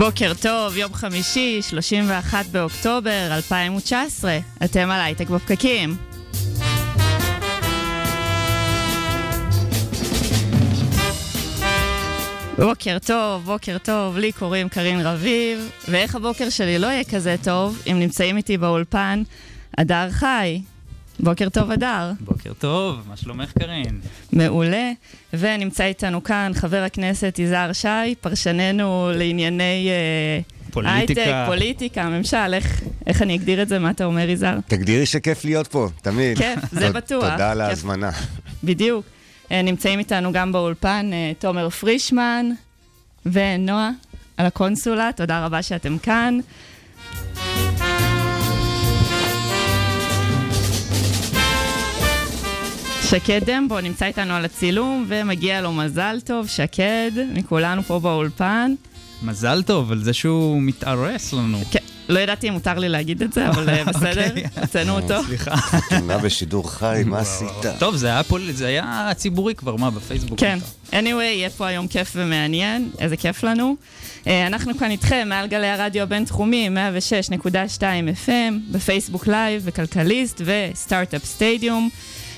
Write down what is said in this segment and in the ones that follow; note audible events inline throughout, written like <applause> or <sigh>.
בוקר טוב, יום חמישי, 31 באוקטובר 2019. אתם על הייטק בפקקים. בוקר טוב, בוקר טוב, לי קוראים קרין רביב, ואיך הבוקר שלי לא יהיה כזה טוב אם נמצאים איתי באולפן הדר חי. בוקר טוב, הדר. בוקר טוב, מה שלומך קרין? מעולה. ונמצא איתנו כאן חבר הכנסת יזהר שי, פרשננו לענייני אה, פוליטיקה. הייטק, פוליטיקה, ממשל, איך, איך אני אגדיר את זה? מה אתה אומר, יזהר? תגדירי שכיף להיות פה, תמיד. כיף, זה בטוח. תודה על. ההזמנה. בדיוק. אה, נמצאים איתנו גם באולפן אה, תומר פרישמן ונועה על הקונסולה, תודה רבה שאתם כאן. שקד דמבו נמצא איתנו על הצילום ומגיע לו מזל טוב, שקד, מכולנו פה באולפן. מזל טוב על זה שהוא מתארס לנו. כן, לא ידעתי אם מותר לי להגיד את זה, אבל אה, <laughs> בסדר, אוקיי. הוצאנו אותו. <laughs> סליחה. תמונה בשידור חי, מה עשית? טוב, זה היה פול... זה היה ציבורי כבר, מה, בפייסבוק? כן. anyway, יהיה פה היום כיף ומעניין, איזה כיף לנו. אה, אנחנו כאן איתכם מעל גלי הרדיו הבינתחומי, 106.2 FM, בפייסבוק live, בכלכליסט וסטארט-אפ סטדיום.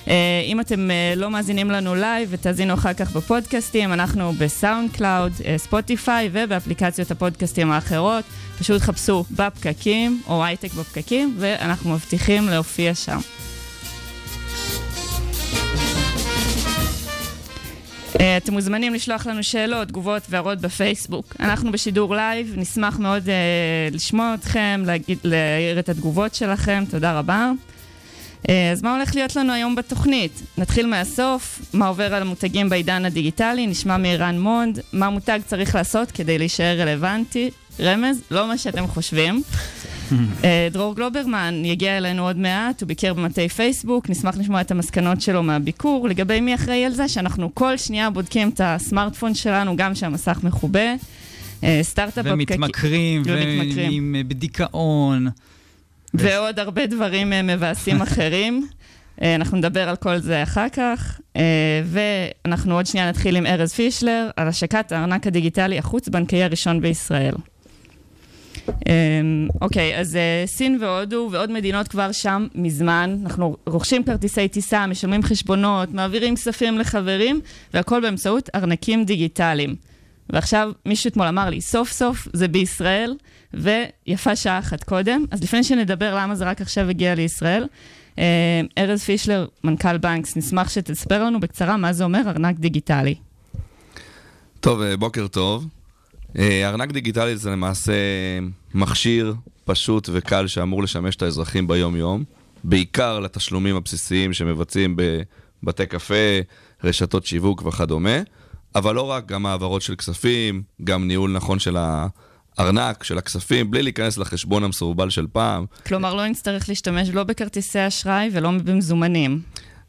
אה, אם אתם אה, לא מאזינים לנו live ותאזינו אחר כך בפודקאסטים, אנחנו בסאונד קלאוד, אה, ספוטיפיי ובאפליקציות הפודקאסטים האחרות. פשוט חפשו בפקקים או הייטק בפקקים, ואנחנו מבטיחים להופיע שם. אתם מוזמנים לשלוח לנו שאלות, תגובות והערות בפייסבוק. אנחנו בשידור live, נשמח מאוד אה, לשמוע אתכם, להעיר את התגובות שלכם, תודה רבה. אה, אז מה הולך להיות לנו היום בתוכנית? נתחיל מהסוף, מה עובר על המותגים בעידן הדיגיטלי, נשמע מערן מונד, מה מותג צריך לעשות כדי להישאר רלוונטי. רמז, לא מה שאתם חושבים. <laughs> אה, דרור גלוברמן יגיע אלינו עוד מעט, הוא ביקר במטי פייסבוק, נשמח לשמוע את המסקנות שלו מהביקור. לגבי מי אחראי על זה, שאנחנו כל שנייה בודקים את הסמארטפון שלנו, גם שהמסך מכובה. אה, סטארט-אפ ומתמכרים, ומתמכרים. ובדיכאון. ועוד הרבה דברים אה, מבאסים <laughs> אחרים. אה, אנחנו נדבר על כל זה אחר כך, אה, ואנחנו עוד שנייה נתחיל עם ארז פישלר על השקת הארנק הדיגיטלי החוץ-בנקאי הראשון בישראל. אוקיי, אז אה, סין והודו ועוד מדינות כבר שם מזמן. אנחנו רוכשים כרטיסי טיסה, משלמים חשבונות, מעבירים כספים לחברים, והכל באמצעות ארנקים דיגיטליים. ועכשיו מישהו אתמול אמר לי, סוף סוף זה בישראל, ויפה שעה אחת קודם. אז לפני שנדבר למה זה רק עכשיו הגיע לישראל, אה, ארז פישלר, מנכ"ל בנקס, נשמח שתספר לנו בקצרה מה זה אומר ארנק דיגיטלי. טוב, אה, בוקר טוב. אה, ארנק דיגיטלי זה למעשה מכשיר פשוט וקל שאמור לשמש את האזרחים ביום-יום, בעיקר לתשלומים הבסיסיים שמבצעים בבתי קפה, רשתות שיווק וכדומה, אבל לא רק, גם העברות של כספים, גם ניהול נכון של הארנק, של הכספים, בלי להיכנס לחשבון המסורבל של פעם. כלומר, לא נצטרך להשתמש לא בכרטיסי אשראי ולא במזומנים.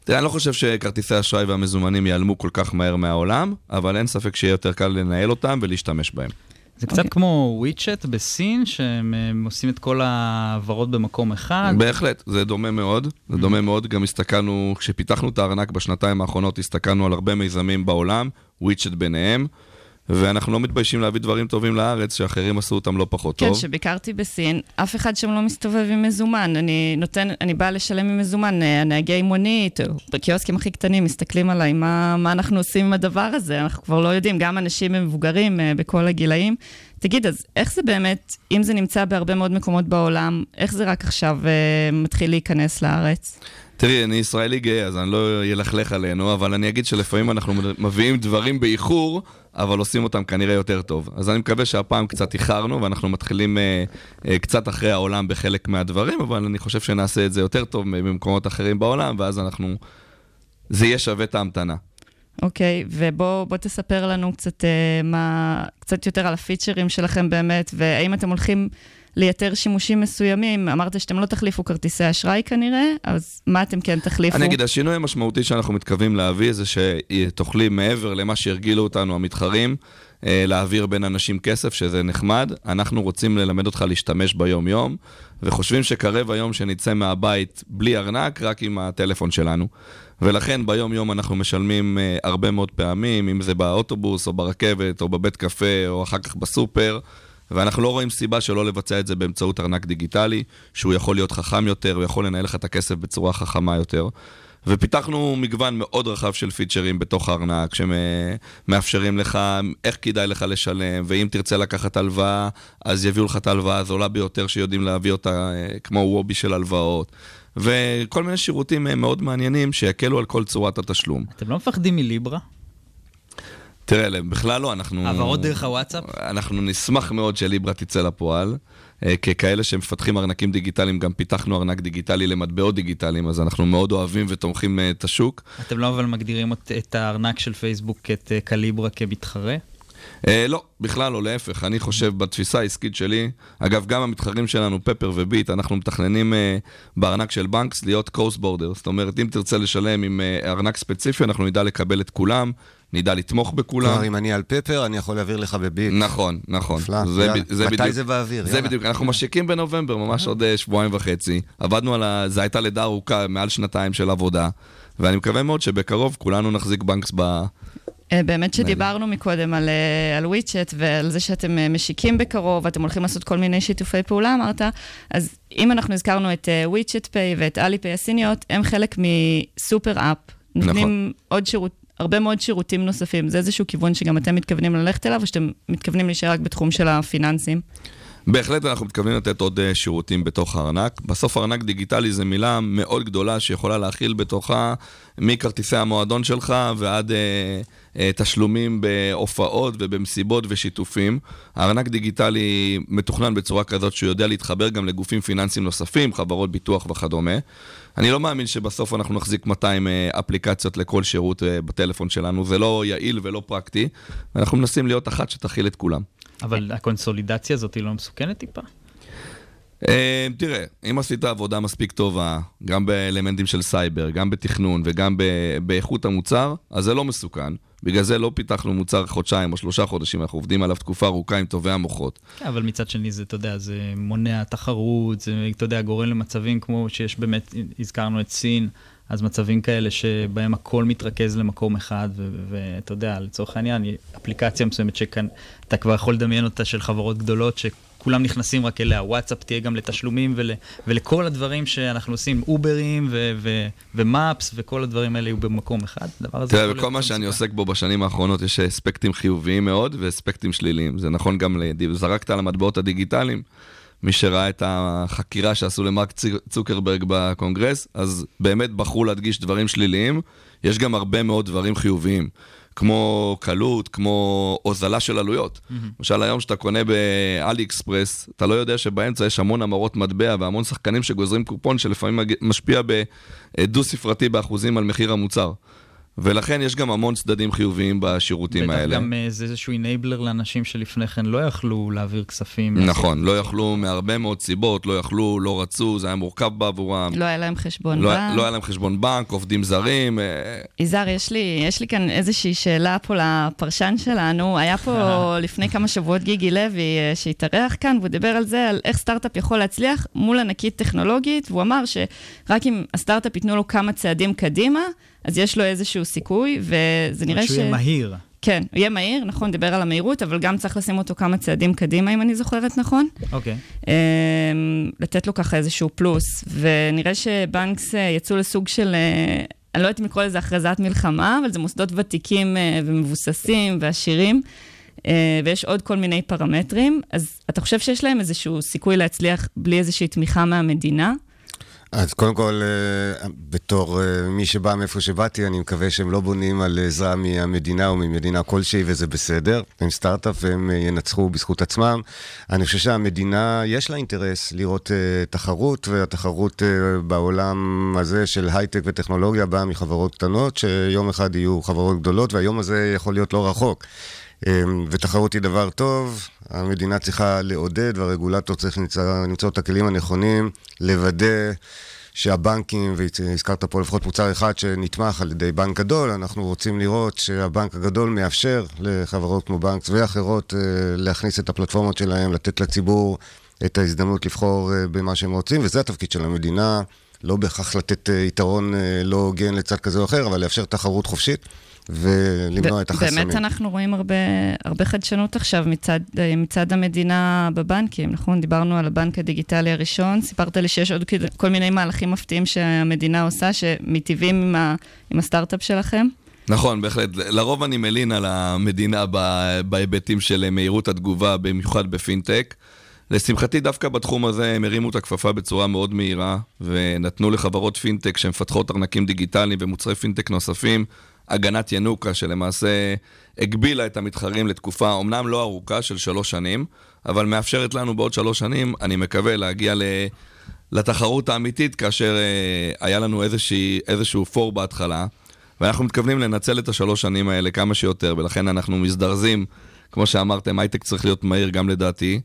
תראה, אני לא חושב שכרטיסי האשראי והמזומנים ייעלמו כל כך מהר מהעולם, אבל אין ספק שיהיה יותר קל לנהל אותם ולהשתמש בהם. זה קצת כמו וויצ'ט בסין, שהם אה, עושים את כל ההעברות במקום אחד. בהחלט, זה דומה מאוד, זה דומה מאוד, גם הסתכלנו, כשפיתחנו את הארנק בשנתיים האחרונות, הסתכלנו על הרבה מיזמים בעולם, וויצ'ט ביניהם, ואנחנו לא מתביישים להביא דברים טובים לארץ, שאחרים עשו אותם לא פחות כן, טוב. כשביקרתי בסין, אף אחד שם לא מסתובב עם מזומן. אני נותן, אני באה לשלם עם מזומן, אה, הנהגי מונית, או בקיוסקים הכי קטנים, מסתכלים עליי, מה, מה אנחנו עושים עם הדבר הזה? אנחנו כבר לא יודעים, גם אנשים מבוגרים אה, בכל הגילאים. תגיד, אז איך זה באמת, אם זה נמצא בהרבה מאוד מקומות בעולם, איך זה רק עכשיו אה, מתחיל להיכנס לארץ? תראי, אני ישראלי גאה, אז אני לא אלכלך עלינו, אבל אני אגיד שלפעמים אנחנו מביאים דברים באיחור, אבל עושים אותם כנראה יותר טוב. אז אני מקווה שהפעם קצת איחרנו, ואנחנו מתחילים אה, אה, קצת אחרי העולם בחלק מהדברים, אבל אני חושב שנעשה את זה יותר טוב ממקומות אחרים בעולם, ואז אנחנו... זה יהיה שווה את ההמתנה. אוקיי, ובוא בוא תספר לנו קצת, אה, מה, קצת יותר על הפיצ'רים שלכם באמת, והאם אתם הולכים לייתר שימושים מסוימים. אמרת שאתם לא תחליפו כרטיסי אשראי כנראה, אז מה אתם כן תחליפו? אני אגיד, השינוי המשמעותי שאנחנו מתכוונים להביא זה שתוכלי מעבר למה שהרגילו אותנו המתחרים, אה, להעביר בין אנשים כסף, שזה נחמד. אנחנו רוצים ללמד אותך להשתמש ביום-יום, וחושבים שקרב היום שנצא מהבית בלי ארנק, רק עם הטלפון שלנו. ולכן ביום-יום אנחנו משלמים uh, הרבה מאוד פעמים, אם זה באוטובוס או ברכבת או בבית קפה או אחר כך בסופר, ואנחנו לא רואים סיבה שלא לבצע את זה באמצעות ארנק דיגיטלי, שהוא יכול להיות חכם יותר, הוא יכול לנהל לך את הכסף בצורה חכמה יותר. ופיתחנו מגוון מאוד רחב של פיצ'רים בתוך הארנק, שמאפשרים לך איך כדאי לך לשלם, ואם תרצה לקחת הלוואה, אז יביאו לך את ההלוואה הזולה ביותר שיודעים להביא אותה, אה, כמו וובי של הלוואות. וכל מיני שירותים אה, מאוד מעניינים שיקלו על כל צורת התשלום. אתם לא מפחדים מליברה? תראה, בכלל לא, אנחנו... העברות דרך הוואטסאפ? אנחנו נשמח מאוד שליברה תצא לפועל. אה, ככאלה שמפתחים ארנקים דיגיטליים, גם פיתחנו ארנק דיגיטלי למטבעות דיגיטליים, אז אנחנו מאוד אוהבים ותומכים אה, את השוק. אתם לא אבל מגדירים את הארנק של פייסבוק, את קליברה, כמתחרה? אה, לא, בכלל לא, להפך. אני חושב בתפיסה העסקית שלי, אגב, גם המתחרים שלנו, פפר וביט, אנחנו מתכננים אה, בארנק של בנקס להיות קוסט בורדר. זאת אומרת, אם תרצה לשלם עם אה, ארנק ספציפי, אנחנו נדע לקבל את כולם. נדע לתמוך בכולם. כלומר, אם אני על פפר, אני יכול להעביר לך בביט. נכון, נכון. נפלא, זה, יאללה. זה מתי בדיוק, זה באוויר? זה יאללה. בדיוק, אנחנו משיקים בנובמבר, ממש עוד אה, שבועיים וחצי. עבדנו על ה... זו הייתה לידה ארוכה, מעל שנתיים של עבודה, ואני מקווה מאוד שבקרוב כולנו נחזיק בנקס ב... אה, באמת שדיברנו מקודם על, אה, על וויצ'ט ועל זה שאתם אה, משיקים בקרוב, ואתם הולכים לעשות כל מיני שיתופי פעולה, אמרת, אז אם אנחנו הזכרנו את וויצ'ט פיי ואת אליפיי הסיניות, הם חלק מסופר אפ. נותנים נכון. עוד שירות, הרבה מאוד שירותים נוספים. זה איזשהו כיוון שגם אתם מתכוונים ללכת אליו, או שאתם מתכוונים להישאר רק בתחום של הפיננסים? בהחלט אנחנו מתכוונים לתת עוד uh, שירותים בתוך הארנק. בסוף ארנק דיגיטלי זה מילה מאוד גדולה שיכולה להכיל בתוכה מכרטיסי המועדון שלך ועד uh, uh, תשלומים בהופעות ובמסיבות ושיתופים. הארנק דיגיטלי מתוכנן בצורה כזאת שהוא יודע להתחבר גם לגופים פיננסיים נוספים, חברות ביטוח וכדומה. אני לא מאמין שבסוף אנחנו נחזיק 200 אפליקציות לכל שירות בטלפון שלנו, זה לא יעיל ולא פרקטי. אנחנו מנסים להיות אחת שתכיל את כולם. אבל הקונסולידציה הזאת היא לא מסוכנת טיפה? אה, תראה, אם עשית עבודה מספיק טובה, גם באלמנטים של סייבר, גם בתכנון וגם באיכות המוצר, אז זה לא מסוכן. בגלל זה לא פיתחנו מוצר חודשיים או שלושה חודשים, אנחנו עובדים עליו תקופה ארוכה עם טובי המוחות. כן, אבל מצד שני זה, אתה יודע, זה מונע תחרות, זה, אתה יודע, גורם למצבים כמו שיש באמת, הזכרנו את סין, אז מצבים כאלה שבהם הכל מתרכז למקום אחד, ואתה יודע, לצורך העניין, אפליקציה מסוימת שכאן, אתה כבר יכול לדמיין אותה של חברות גדולות, שכולם נכנסים רק אליה, וואטסאפ תהיה גם לתשלומים ול, ולכל הדברים שאנחנו עושים, אוברים ומאפס, וכל הדברים האלה יהיו במקום אחד. תראה, בכל מה שאני עוסק בו בשנים האחרונות יש אספקטים חיוביים מאוד ואספקטים שליליים. זה נכון גם, זרקת על המטבעות הדיגיטליים. מי שראה את החקירה שעשו למרק צוקרברג בקונגרס, אז באמת בחרו להדגיש דברים שליליים. יש גם הרבה מאוד דברים חיוביים, כמו קלות, כמו הוזלה של עלויות. למשל, mm-hmm. היום שאתה קונה באלי אקספרס, אתה לא יודע שבאמצע יש המון המרות מטבע והמון שחקנים שגוזרים קופון שלפעמים משפיע בדו-ספרתי באחוזים על מחיר המוצר. ולכן יש גם המון צדדים חיוביים בשירותים בטח האלה. בטח גם אה, זה איזשהו אינבלר לאנשים שלפני כן לא יכלו להעביר כספים. נכון, לא יכלו מהרבה מאוד סיבות, לא יכלו, לא רצו, זה היה מורכב בעבורם. לא היה להם חשבון לא, בנק. לא היה להם חשבון בנק, עובדים זרים. אה, יזהר, יש לי, יש לי כאן איזושהי שאלה פה לפרשן שלנו. היה פה <laughs> לפני כמה שבועות גיגי לוי אה, שהתארח כאן, והוא דיבר על זה, על איך סטארט-אפ יכול להצליח מול ענקית טכנולוגית, והוא אמר שרק אם הסטארט-אפ ייתנו לו כמה צעדים קדימה, אז יש לו איזשהו סיכוי, וזה נראה ש... שהוא יהיה מהיר. כן, הוא יהיה מהיר, נכון, דיבר על המהירות, אבל גם צריך לשים אותו כמה צעדים קדימה, אם אני זוכרת נכון. אוקיי. Okay. לתת לו ככה איזשהו פלוס, ונראה שבנקס אה, יצאו לסוג של, אה, אני לא יודעת אם לקרוא לזה הכרזת מלחמה, אבל זה מוסדות ותיקים אה, ומבוססים ועשירים, ויש עוד כל מיני פרמטרים, אז אתה חושב שיש להם איזשהו סיכוי להצליח בלי איזושהי תמיכה מהמדינה? אז קודם כל, אה, בתור אה, מי שבא מאיפה שבאתי, אני מקווה שהם לא בונים על עזרה מהמדינה או ממדינה כלשהי, וזה בסדר. הם סטארט-אפ והם אה, ינצחו בזכות עצמם. אני חושב שהמדינה, יש לה אינטרס לראות תחרות, והתחרות בעולם הזה של הייטק וטכנולוגיה באה מחברות קטנות, שיום אחד יהיו חברות גדולות, והיום הזה יכול להיות לא רחוק. ותחרות היא דבר טוב, המדינה צריכה לעודד והרגולטור צריך למצוא, למצוא את הכלים הנכונים, לוודא שהבנקים, והזכרת פה לפחות מוצר אחד שנתמך על ידי בנק גדול, אנחנו רוצים לראות שהבנק הגדול מאפשר לחברות כמו בנקס ואחרות אה, להכניס את הפלטפורמות שלהם, לתת לציבור את ההזדמנות לבחור אה, במה שהם רוצים, וזה התפקיד של המדינה, לא בהכרח לתת אה, יתרון לא הוגן לצד כזה או אחר, אבל לאפשר תחרות חופשית. ולמנוע את החסמים. באמת אנחנו רואים הרבה, הרבה חדשנות עכשיו מצד, מצד המדינה בבנקים, נכון? דיברנו על הבנק הדיגיטלי הראשון, סיפרת לי שיש עוד כל מיני מהלכים מפתיעים שהמדינה עושה, שמיטיבים עם, ה, עם הסטארט-אפ שלכם. נכון, בהחלט. לרוב אני מלין על המדינה בהיבטים של מהירות התגובה, במיוחד בפינטק. לשמחתי, דווקא בתחום הזה הם הרימו את הכפפה בצורה מאוד מהירה, ונתנו לחברות פינטק שמפתחות ארנקים דיגיטליים ומוצרי פינטק נוספים הגנת ינוקה, שלמעשה הגבילה את המתחרים לתקופה אמנם לא ארוכה של שלוש שנים, אבל מאפשרת לנו בעוד שלוש שנים, אני מקווה, להגיע ל... לתחרות האמיתית, כאשר אה, היה לנו איזושהי, איזשהו פור בהתחלה, ואנחנו מתכוונים לנצל את השלוש שנים האלה כמה שיותר, ולכן אנחנו מזדרזים, כמו שאמרתם, הייטק צריך להיות מהיר גם לדעתי,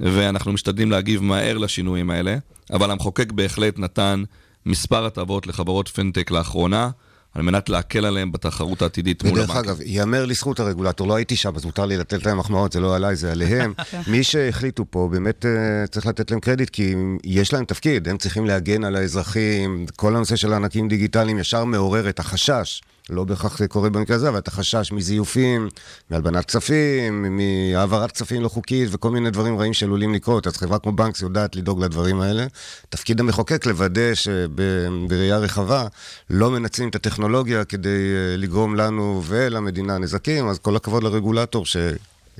ואנחנו משתדלים להגיב מהר לשינויים האלה, אבל המחוקק בהחלט נתן מספר הטבות לחברות פינטק לאחרונה. על מנת להקל עליהם בתחרות העתידית מול הבנקים. ודרך אגב, ייאמר לזכות הרגולטור, לא הייתי שם, אז מותר לי לתת להם מחמאות, זה לא עליי, זה עליהם. <laughs> מי שהחליטו פה, באמת uh, צריך לתת להם קרדיט, כי יש להם תפקיד, הם צריכים להגן על האזרחים, כל הנושא של הענקים דיגיטליים ישר מעורר את החשש. לא בהכרח זה קורה במקרה הזה, אבל את החשש מזיופים, מהלבנת כספים, מהעברת כספים לא חוקית וכל מיני דברים רעים שעלולים לקרות. אז חברה כמו בנקס יודעת לדאוג לדברים האלה. תפקיד המחוקק לוודא שבראייה רחבה לא מנצלים את הטכנולוגיה כדי אה, לגרום לנו ולמדינה נזקים, אז כל הכבוד לרגולטור ש...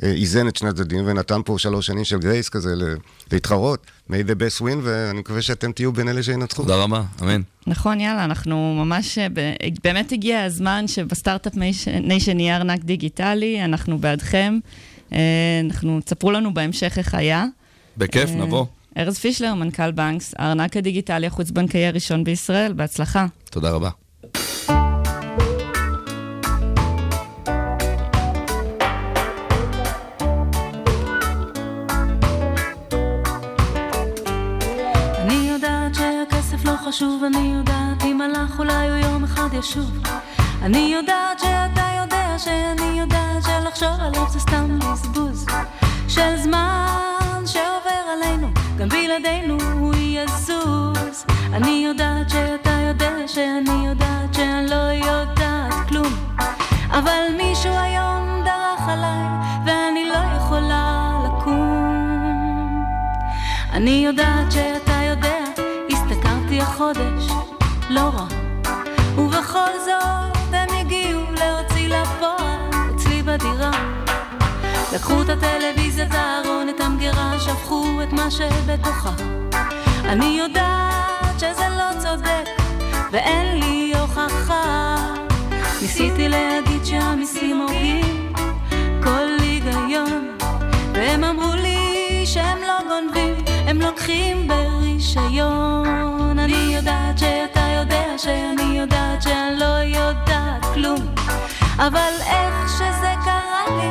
איזן את שני הצדדים ונתן פה שלוש שנים של grace כזה להתחרות. may the best win, ואני מקווה שאתם תהיו בין אלה שינצחו. תודה רבה, אמן. נכון, יאללה, אנחנו ממש, באמת הגיע הזמן שב startup nation יהיה ארנק דיגיטלי, אנחנו בעדכם. אה, אנחנו, תספרו לנו בהמשך איך היה. בכיף, אה, נבוא. ארז פישלר, מנכ"ל בנקס, הארנק הדיגיטלי החוץ-בנקאי הראשון בישראל, בהצלחה. תודה רבה. חשוב, אני יודעת, אם הלך אולי הוא יום אחד ישוב. אני יודעת שאתה יודע שאני יודעת שלחשוב עליו זה סתם בזבוז של זמן שעובר עלינו, גם בלעדינו הוא יזוז. אני יודעת שאתה יודע שאני יודעת שאני לא יודעת כלום, אבל מישהו היום דרך עליי ואני לא יכולה לקום. אני יודעת שאתה יודע החודש, לא רע. ובכל זאת הם הגיעו להוציא לפועל אצלי בדירה. לקחו את הטלוויזיה, את הארון, את המגירה, שפכו את מה שבתוכה. אני יודעת שזה לא צודק, ואין לי הוכחה. ניסיתי להגיד שהמיסים הורגים כל היגיון, והם אמרו לי שהם לא גונבים, הם לוקחים ברישיון. אני יודעת שאתה יודע שאני יודעת שאני לא יודעת כלום. אבל איך שזה קרה לי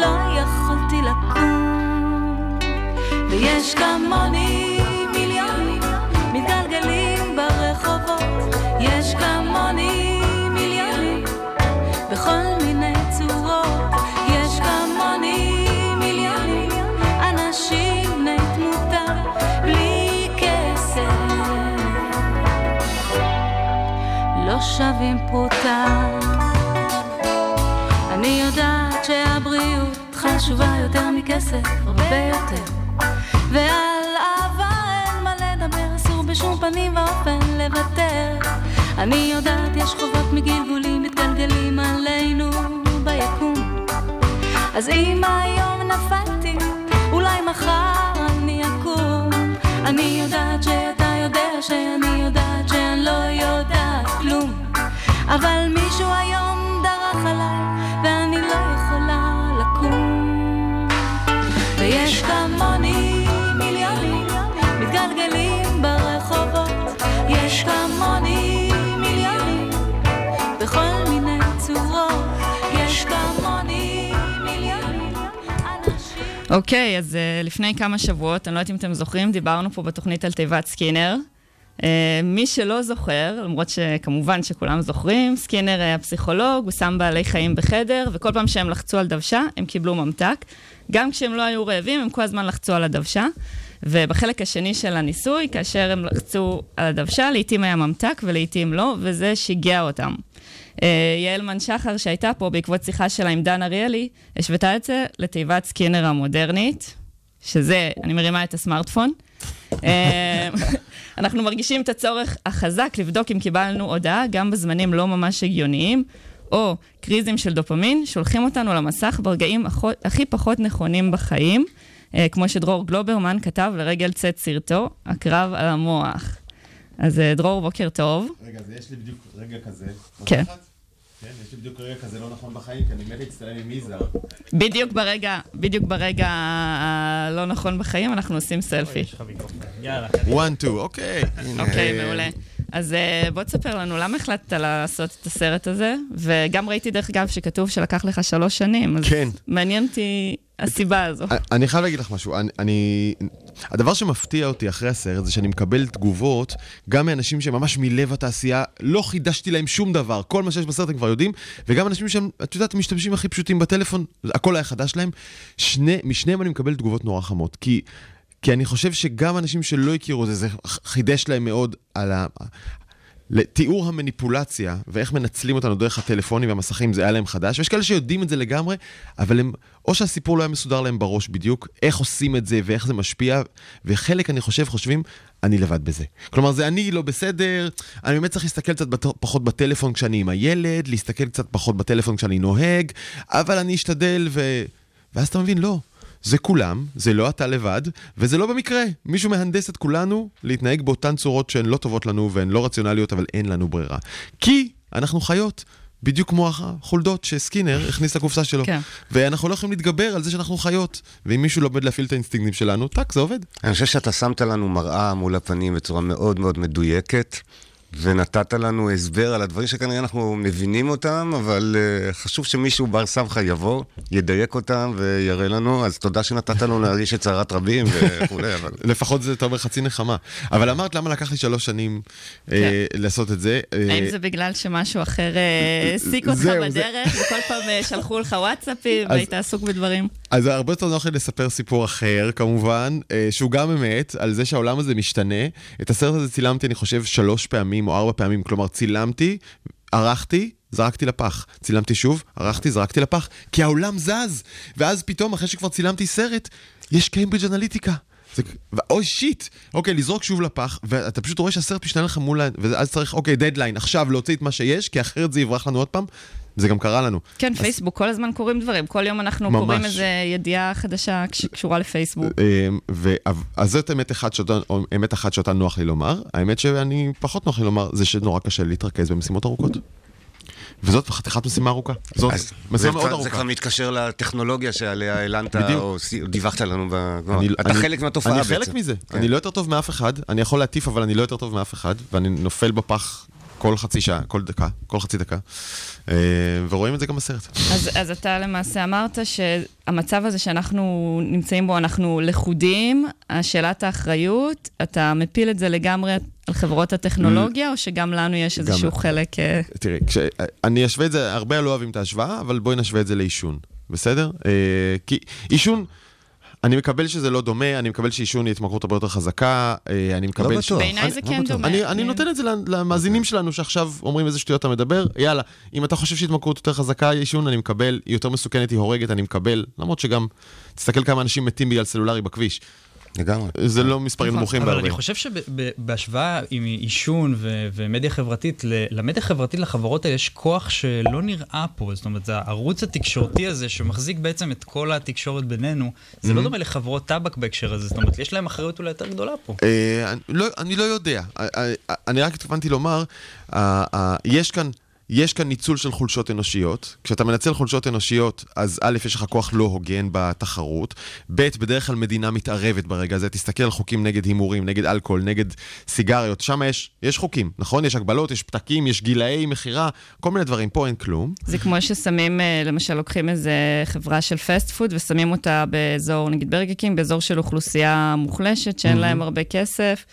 לא יכולתי לקום. ויש כמוני שווים פרוטה. אני יודעת שהבריאות חשובה יותר מכסף, הרבה יותר. ועל אהבה אין מה לדבר, אסור בשום פנים ואופן לוותר. אני יודעת יש חובות מגלגולים מתגלגלים עלינו ביקום. אז אם היום נפלתי, אולי מחר אני אקום. אני יודעת שאתה יודע שאני יודעת שאני לא יודעת אבל מישהו היום דרך עליי ואני לא יכולה לקום. ויש כמוני מיליונים מתגלגלים ברחובות. יש כמוני מיליונים בכל מיני צורות. יש כמוני מיליונים אנשים. אוקיי, אז uh, לפני כמה שבועות, אני לא יודעת אם אתם זוכרים, דיברנו פה בתוכנית על תיבת סקינר. Uh, מי שלא זוכר, למרות שכמובן שכולם זוכרים, סקינר היה פסיכולוג, הוא שם בעלי חיים בחדר, וכל פעם שהם לחצו על דוושה, הם קיבלו ממתק. גם כשהם לא היו רעבים, הם כל הזמן לחצו על הדוושה. ובחלק השני של הניסוי, כאשר הם לחצו על הדוושה, לעתים היה ממתק ולעתים לא, וזה שיגע אותם. אה, יעלמן שחר, שהייתה פה בעקבות שיחה שלה עם דן אריאלי, השוותה את זה לתיבת סקינר המודרנית, שזה, אני מרימה את הסמארטפון. אה, אנחנו מרגישים את הצורך החזק לבדוק אם קיבלנו הודעה גם בזמנים לא ממש הגיוניים, או קריזים של דופמין, שולחים אותנו למסך ברגעים הכי פחות נכונים בחיים, אה, כמו שדרור גלוברמן כתב לרגל צאת סרטו, הקרב על המוח. אז אה, דרור, בוקר טוב. רגע, אז יש לי בדיוק רגע כזה. כן. כן, יש לי בדיוק רגע כזה לא נכון בחיים, כי אני מת להצטלם עם יזהר. בדיוק ברגע, בדיוק ברגע הלא נכון בחיים, אנחנו עושים סלפי. יאללה. one, two, אוקיי. הנה, אוקיי, אה, מעולה. אז אה, בוא תספר לנו, למה החלטת לעשות את הסרט הזה? וגם ראיתי, דרך אגב, שכתוב שלקח לך שלוש שנים, כן. מעניין אותי הסיבה הזו. אני חייב להגיד לך משהו, אני... הדבר שמפתיע אותי אחרי הסרט זה שאני מקבל תגובות גם מאנשים שממש מלב התעשייה, לא חידשתי להם שום דבר, כל מה שיש בסרט הם כבר יודעים, וגם אנשים שהם, את יודעת, המשתמשים הכי פשוטים בטלפון, הכל היה חדש להם. שני, משניהם אני מקבל תגובות נורא חמות, כי, כי אני חושב שגם אנשים שלא הכירו את זה, זה חידש להם מאוד על. לתיאור המניפולציה ואיך מנצלים אותנו דרך הטלפונים והמסכים זה היה להם חדש, ויש כאלה שיודעים את זה לגמרי, אבל הם, או שהסיפור לא היה מסודר להם בראש בדיוק, איך עושים את זה ואיך זה משפיע, וחלק אני חושב חושבים, אני לבד בזה. כלומר זה אני לא בסדר, אני באמת צריך להסתכל קצת בת- פחות בטלפון כשאני עם הילד, להסתכל קצת פחות בטלפון כשאני נוהג, אבל אני אשתדל ו... ואז אתה מבין, לא. זה כולם, זה לא אתה לבד, וזה לא במקרה. מישהו מהנדס את כולנו להתנהג באותן צורות שהן לא טובות לנו והן לא רציונליות, אבל אין לנו ברירה. כי אנחנו חיות. בדיוק כמו החולדות שסקינר <laughs> הכניס לקופסה שלו. כן. ואנחנו לא יכולים להתגבר על זה שאנחנו חיות. ואם מישהו לומד להפעיל את האינסטינקטים שלנו, טאק, זה עובד. אני חושב שאתה שמת לנו מראה מול הפנים בצורה מאוד מאוד מדויקת, ונתת לנו הסבר על הדברים שכנראה אנחנו מבינים אותם, אבל uh, חשוב שמישהו בר סמכה יבוא, ידייק אותם ויראה לנו, אז תודה שנתת לנו להרגיש את צרת רבים וכולי, אבל... <laughs> לפחות זה, אתה אומר, חצי נחמה. אבל אמרת, למה לקח לי שלוש שנים אה, לעשות את זה? אה, האם זה בגלל שמשהו אחר העסיק אותך זהו, זה- בדרך, <laughs> וכל פעם שלחו לך וואטסאפים, אז- והיית עסוק בדברים? אז זה הרבה יותר נוח לי לספר סיפור אחר, כמובן, אה, שהוא גם אמת, על זה שהעולם הזה משתנה. את הסרט הזה צילמתי, אני חושב, שלוש פעמים או ארבע פעמים. כלומר, צילמתי, ערכתי, זרקתי לפח. צילמתי שוב, ערכתי, זרקתי לפח. כי העולם זז! ואז פתאום, אחרי שכבר צילמתי סרט, יש קיימברידג' אנליטיקה. זה, אוי shit, אוקיי, לזרוק שוב לפח, ואתה פשוט רואה שהסרט משתנה לך מול, ה- ואז צריך, אוקיי, דדליין, עכשיו להוציא את מה שיש, כי אחרת זה יברח לנו עוד פעם. זה גם קרה לנו. כן, פייסבוק, כל הזמן קורים דברים. כל יום אנחנו ממש. קוראים איזה ידיעה חדשה שקשורה לפייסבוק. אמ, ו- אז זאת אמת אחת שאותה, או אמת אחת שאותה נוח לי לומר. האמת שאני פחות נוח לי לומר, זה שנורא קשה להתרכז במשימות ארוכות. וזאת חתיכת משימה ארוכה. זאת אז משימה מאוד כבר- זה ארוכה. כבר מתקשר לטכנולוגיה שעליה בדיוק. או דיווחת לנו, אני- אתה אני- חלק מהתופעה אני בעצם. חלק מזה. כן. אני לא יותר טוב מאף אחד. אני יכול להטיף, אבל אני לא יותר טוב מאף אחד. ואני נופל בפח כל חצי שעה, כל דקה, כל חצי דקה. אה, ורואים את זה גם בסרט. אז, אז אתה למעשה אמרת שהמצב הזה שאנחנו נמצאים בו, אנחנו לכודים, שאלת האחריות, אתה מפיל את זה לגמרי על חברות הטכנולוגיה, או שגם לנו יש איזשהו גם- חלק... אה, תראי, כש... אני אשווה את זה, הרבה לא אוהבים את ההשוואה, אבל בואי נשווה את זה לעישון, בסדר? אה, כי עישון, אני מקבל שזה לא דומה, אני מקבל שעישון היא התמכרות הרבה יותר חזקה, אה, אני מקבל... לא בטוח. בעיניי זה כן לא. דומה. אני, אני כן. נותן את זה למאזינים שלנו שעכשיו אומרים איזה שטויות אתה מדבר, יאללה, אם אתה חושב שהתמכרות יותר חזקה, עישון, אני מקבל, היא יותר מסוכנת, היא הורגת, אני מקבל, למרות שגם, תסתכל כמה אנשים מתים בגלל סלולרי בכביש. לגמרי. זה לא מספרים נמוכים אבל בהרבה. אני חושב שבהשוואה עם עישון ו- ומדיה חברתית, ל- למדיה חברתית לחברות האלה יש כוח שלא נראה פה. זאת אומרת, זה הערוץ התקשורתי הזה שמחזיק בעצם את כל התקשורת בינינו, זה לא דומה לחברות טבק בהקשר הזה. זאת אומרת, יש להם אחריות אולי יותר גדולה פה. אה, אני לא- אני לא יודע. אה, אה, אני רק התכוונתי לומר, אה, אה, יש כאן... יש כאן ניצול של חולשות אנושיות. כשאתה מנצל חולשות אנושיות, אז א', יש לך כוח לא הוגן בתחרות. ב', בדרך כלל מדינה מתערבת ברגע הזה. תסתכל על חוקים נגד הימורים, נגד אלכוהול, נגד סיגריות. שם יש, יש חוקים, נכון? יש הגבלות, יש פתקים, יש גילאי מכירה, כל מיני דברים. פה אין כלום. זה כמו ששמים, אה, למשל, לוקחים איזה חברה של פסט פוד ושמים אותה באזור, נגיד ברגקינג, באזור של אוכלוסייה מוחלשת, שאין להם הרבה כסף,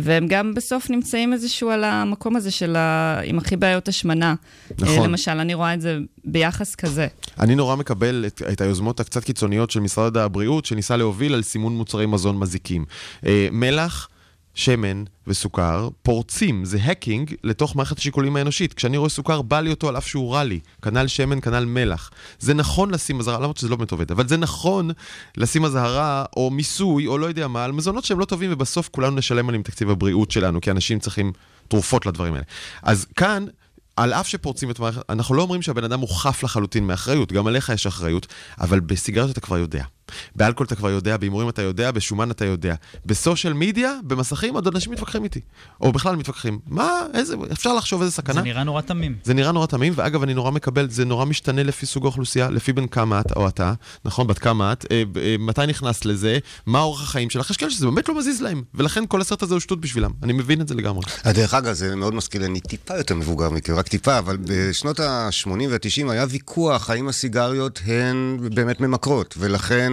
והם גם בסוף נמצאים איזשהו על המקום הזה של ה... עם הכי בעיות השמנה. נכון. אה, למשל, אני רואה את זה ביחס כזה. אני נורא מקבל את, את היוזמות הקצת קיצוניות של משרד הבריאות, שניסה להוביל על סימון מוצרי מזון מזיקים. אה, מלח, שמן וסוכר פורצים, זה האקינג לתוך מערכת השיקולים האנושית. כשאני רואה סוכר, בא לי אותו על אף שהוא רע לי. כנ"ל שמן, כנ"ל מלח. זה נכון לשים אזהרה, למרות שזה לא באמת עובד, אבל זה נכון לשים אזהרה או מיסוי או לא יודע מה, על מזונות שהם לא טובים, ובסוף כולנו נשלם עליהם תקציב הבריאות שלנו, כי אנשים צריכים תרופות לדברים האלה. אז כאן... על אף שפורצים את מערכת, אנחנו לא אומרים שהבן אדם הוא חף לחלוטין מאחריות, גם עליך יש אחריות, אבל בסיגריות אתה כבר יודע. באלכוהול אתה כבר יודע, בהימורים אתה יודע, בשומן אתה יודע. בסושיאל מדיה, במסכים, עוד אנשים מתווכחים איתי. או בכלל מתווכחים. מה, איזה, אפשר לחשוב איזה סכנה? זה נראה נורא תמים. זה נראה נורא תמים, ואגב, אני נורא מקבל, זה נורא משתנה לפי סוג האוכלוסייה, לפי בן כמה את או אתה, נכון, בת כמה את, אה, אה, מתי נכנסת לזה, מה אורח החיים שלך, יש כאלה שזה באמת לא מזיז להם, ולכן כל הסרט הזה הוא שטות בשבילם, אני מבין את זה לגמרי. אה, דרך אגב, זה מאוד מזכיר, אני טיפה יותר מבוגר מכם, רק טיפה, אבל בשנות ה-80 וה-90 היה ויכוח האם הסיגריות הן באמת ממכרות, ולכן...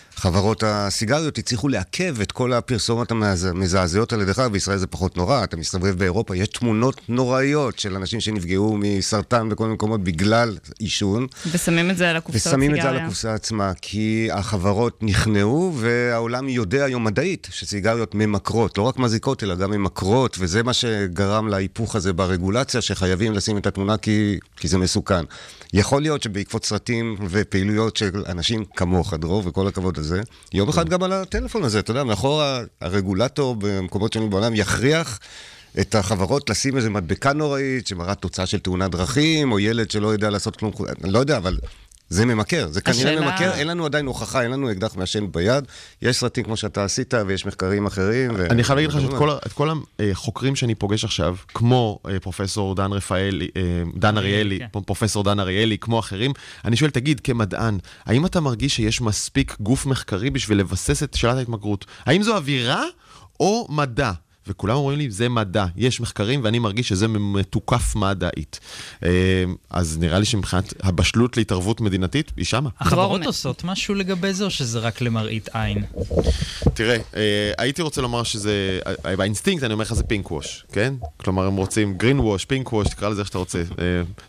חברות הסיגריות הצליחו לעכב את כל הפרסומות המזעזעות. דרך אגב, בישראל זה פחות נורא, אתה מסתובב באירופה, יש תמונות נוראיות של אנשים שנפגעו מסרטן בכל מיני מקומות בגלל עישון. ושמים את זה על הקופסאות סיגריה. ושמים את זה על הקופסה עצמה, כי החברות נכנעו, והעולם יודע היום מדעית שסיגריות ממכרות, לא רק מזיקות, אלא גם ממכרות, וזה מה שגרם להיפוך הזה ברגולציה, שחייבים לשים את התמונה כי, כי זה מסוכן. יכול להיות שבעקבות סרטים ופעילויות של אנשים כמוך, דרור, וכל הכבוד הזה, יום אחד גם על הטלפון הזה, אתה יודע, מאחור הרגולטור במקומות שונים בעולם יכריח את החברות לשים איזה מדבקה נוראית שמראה תוצאה של תאונת דרכים, או ילד שלא יודע לעשות כלום, אני לא יודע, אבל זה ממכר, זה כנראה השאלה- ממכר, אין לנו עדיין הוכחה, אין לנו אקדח מעשן ביד, יש סרטים כמו שאתה עשית, ויש מחקרים אחרים. ו- אני חייב להגיד לך שאת כל, כל החוקרים שאני פוגש עכשיו, כמו אה, פרופסור דן רפאלי, אה, דן אריאלי, כן. פרופסור דן אריאלי, כמו אחרים, אני שואל, תגיד, כמדען, האם אתה מרגיש שיש מספיק גוף מחקרי בשביל לבסס את שאלת ההתמכרות? האם זו אווירה או מדע? וכולם אומרים לי, זה מדע, יש מחקרים ואני מרגיש שזה מתוקף מדעית. אה, אז נראה לי שמבחינת הבשלות להתערבות מדינתית, היא שמה. החברות עושות משהו לגבי זה, או שזה רק למראית עין? תראה, אה, הייתי רוצה לומר שזה, אה, באינסטינקט אני אומר לך זה pink wash, כן? כלומר הם רוצים green wash, pink wash, תקרא לזה איך שאתה רוצה,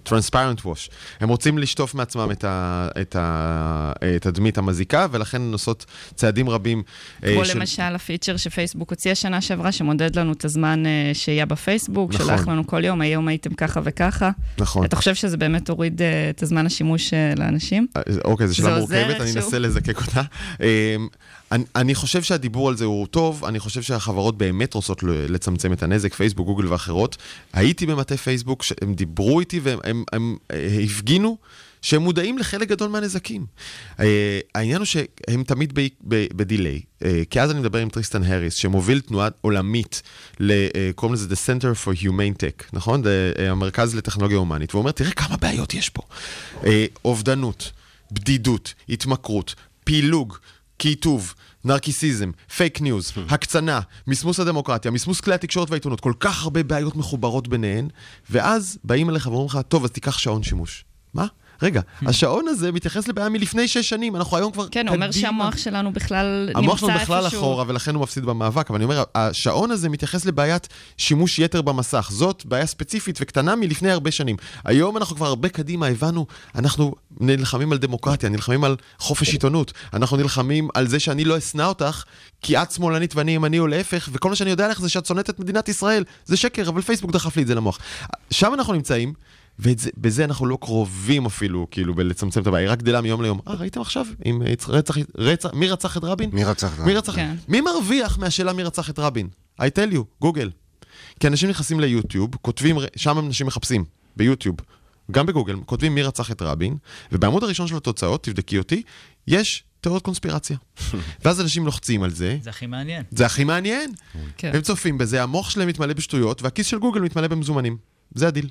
transparent wash. הם רוצים לשטוף מעצמם את, ה, את, ה, את התדמית המזיקה, ולכן הן עושות צעדים רבים. אה, כמו של- למשל הפיצ'ר שפייסבוק הוציאה שנה שעברה, שמודד לנו את הזמן אה, שהייה בפייסבוק, נכון. שולח לנו כל יום, היום הייתם ככה וככה. נכון. אתה חושב שזה באמת הוריד אה, את הזמן השימוש אה, לאנשים? אוקיי, זו שאלה מורכבת, אני? אנסה לזקק אותה. אה, אני, אני חושב שהדיבור על זה הוא טוב, אני חושב שהחברות באמת רוצות לצמצם את הנזק, פייסבוק, גוגל ואחרות. הייתי במטה פייסבוק, הם דיברו איתי והם הם, הם, אה, הפגינו שהם מודעים לחלק גדול מהנזקים. אה, העניין הוא שהם תמיד ב delay, אה, כי אז אני מדבר עם טריסטן האריס, שמוביל תנועה עולמית, אה, קוראים לזה The Center for Humane Tech, נכון? המרכז לטכנולוגיה הומנית, והוא אומר, תראה כמה בעיות יש פה. אובדנות, בדידות, התמכרות, פילוג, קיטוב, נרקיסיזם, פייק ניוז, הקצנה, מסמוס הדמוקרטיה, מסמוס כלי התקשורת והעיתונות, כל כך הרבה בעיות מחוברות ביניהן, ואז באים אליך ואומרים לך, טוב, אז תיקח שעון שימוש. מה? רגע, השעון הזה מתייחס לבעיה מלפני שש שנים, אנחנו היום כבר כן, הוא אומר שהמוח שלנו בכלל נמצא איפשהו. המוח שלנו בכלל אחורה, ולכן הוא מפסיד במאבק, אבל אני אומר, השעון הזה מתייחס לבעיית שימוש יתר במסך. זאת בעיה ספציפית וקטנה מלפני הרבה שנים. היום אנחנו כבר הרבה קדימה, הבנו, אנחנו נלחמים על דמוקרטיה, נלחמים על חופש עיתונות, אנחנו נלחמים על זה שאני לא אשנא אותך, כי את שמאלנית ואני ימני או להפך, וכל מה שאני יודע עליך זה שאת שונאת את מדינת ישראל. זה שקר, אבל פייסבוק דחף לי את זה למוח. שם אנחנו נמצאים. ובזה אנחנו לא קרובים אפילו, כאילו, בלצמצם את הבעיה, היא רק גדלה מיום ליום. אה, ראיתם עכשיו? עם אה, רצח, רצח, מי רצח את רבין? מי רצח? מי רצח? כן. מי מרוויח מהשאלה מי רצח את רבין? I tell you, גוגל. כי אנשים נכנסים ליוטיוב, כותבים, שם אנשים מחפשים, ביוטיוב, גם בגוגל, כותבים מי רצח את רבין, ובעמוד הראשון של התוצאות, תבדקי אותי, יש תיאוריות קונספירציה. <laughs> ואז אנשים לוחצים על זה, זה הכי מעניין. זה הכי מעניין. כן. הם צופים בזה, המוח שלהם מתמלא בשטויות, והכיס של גוגל מתמלא במזומנים. זה הדיל.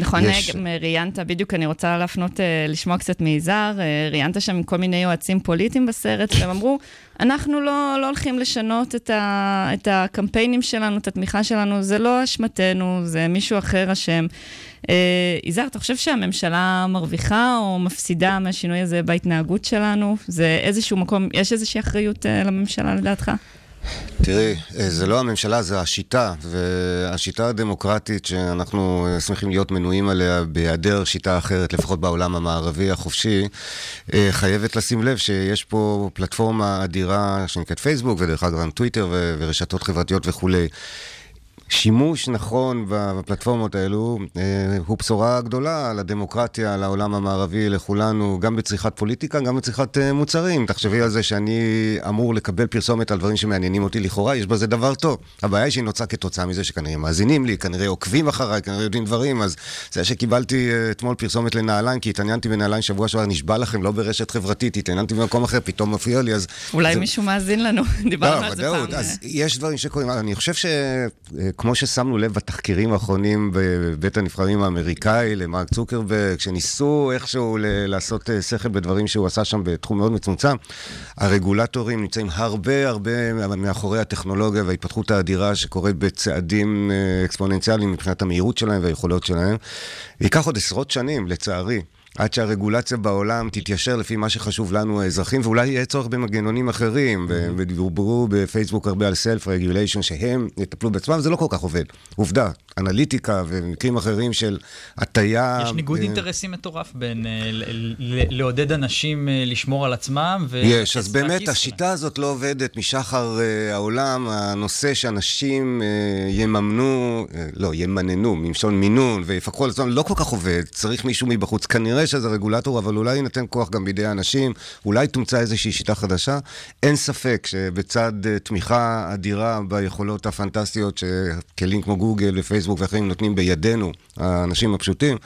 נכון, יש- גם ראיינת, בדיוק אני רוצה להפנות, אה, לשמוע קצת מיזהר, אה, ראיינת שם כל מיני יועצים פוליטיים בסרט, והם אמרו, אנחנו לא, לא הולכים לשנות את, ה, את הקמפיינים שלנו, את התמיכה שלנו, זה לא אשמתנו, זה מישהו אחר אשם. אה, יזהר, אתה חושב שהממשלה מרוויחה או מפסידה מהשינוי הזה בהתנהגות שלנו? זה איזשהו מקום, יש איזושהי אחריות אה, לממשלה לדעתך? תראי, אה, זה לא הממשלה, זה השיטה, והשיטה הדמוקרטית שאנחנו אה, שמחים להיות מנויים עליה בהיעדר שיטה אחרת, לפחות בעולם המערבי החופשי, אה, חייבת לשים לב שיש פה פלטפורמה אדירה שנקראת פייסבוק, ודרך אגב גם טוויטר ורשתות חברתיות וכולי. שימוש נכון בפלטפורמות האלו אה, הוא בשורה גדולה לדמוקרטיה, לעולם המערבי, לכולנו, גם בצריכת פוליטיקה, גם בצריכת אה, מוצרים. תחשבי על זה שאני אמור לקבל פרסומת על דברים שמעניינים אותי לכאורה, יש בזה דבר טוב. הבעיה היא שהיא נוצרה כתוצאה מזה שכנראה מאזינים לי, כנראה עוקבים אחריי, כנראה יודעים דברים, אז זה שקיבלתי אה, אתמול פרסומת לנעליים, כי התעניינתי בנעליים שבוע שעבר, נשבע לכם, לא ברשת חברתית, התעניינתי במקום אחר, פתאום מפריע לי, אז... אולי זה- מישהו מאזין לנו, <laughs> דיברנו לא, על זה פעם. אז יש דברים שקורים. אני חושב שכמו ששמנו לב בתחקירים האחרונים בבית הנבחרים האמריקאי למרק צוקרברג, שניסו איכשהו ל- לעשות אה, שכל בדברים שהוא עשה שם בתחום מאוד מצומצם, הרגולטורים נמצאים הרבה הרבה מאחורי הטכנולוגיה וההתפתחות האדירה שקורית בצעדים אה, אקספוננציאליים מבחינת המהירות שלהם והיכולות שלהם. ייקח עוד עשרות שנים, לצערי. עד שהרגולציה בעולם תתיישר לפי מה שחשוב לנו האזרחים, ואולי יהיה צורך במנגנונים אחרים, ו- ודיברו בפייסבוק הרבה על סלף רגוליישן, שהם יטפלו בעצמם, זה לא כל כך עובד. עובדה, אנליטיקה ומקרים אחרים של הטיה... יש ניגוד אה, אינטרסים מטורף בין אה, לעודד אנשים אה, לשמור על עצמם. ו- יש, אז באמת. השיטה הזאת לא עובדת משחר העולם. הנושא שאנשים יממנו, לא, ימננו, מלשון מינון, ויפקחו על עצמם, לא כל כך עובד. צריך מישהו מבחוץ. כנראה שזה רגולטור, אבל אולי יינתן כוח גם בידי האנשים, אולי תומצא איזושהי שיטה חדשה. אין ספק שבצד uh, תמיכה אדירה ביכולות הפנטסטיות שכלים כמו גוגל ופייסבוק ואחרים נותנים בידינו, האנשים הפשוטים,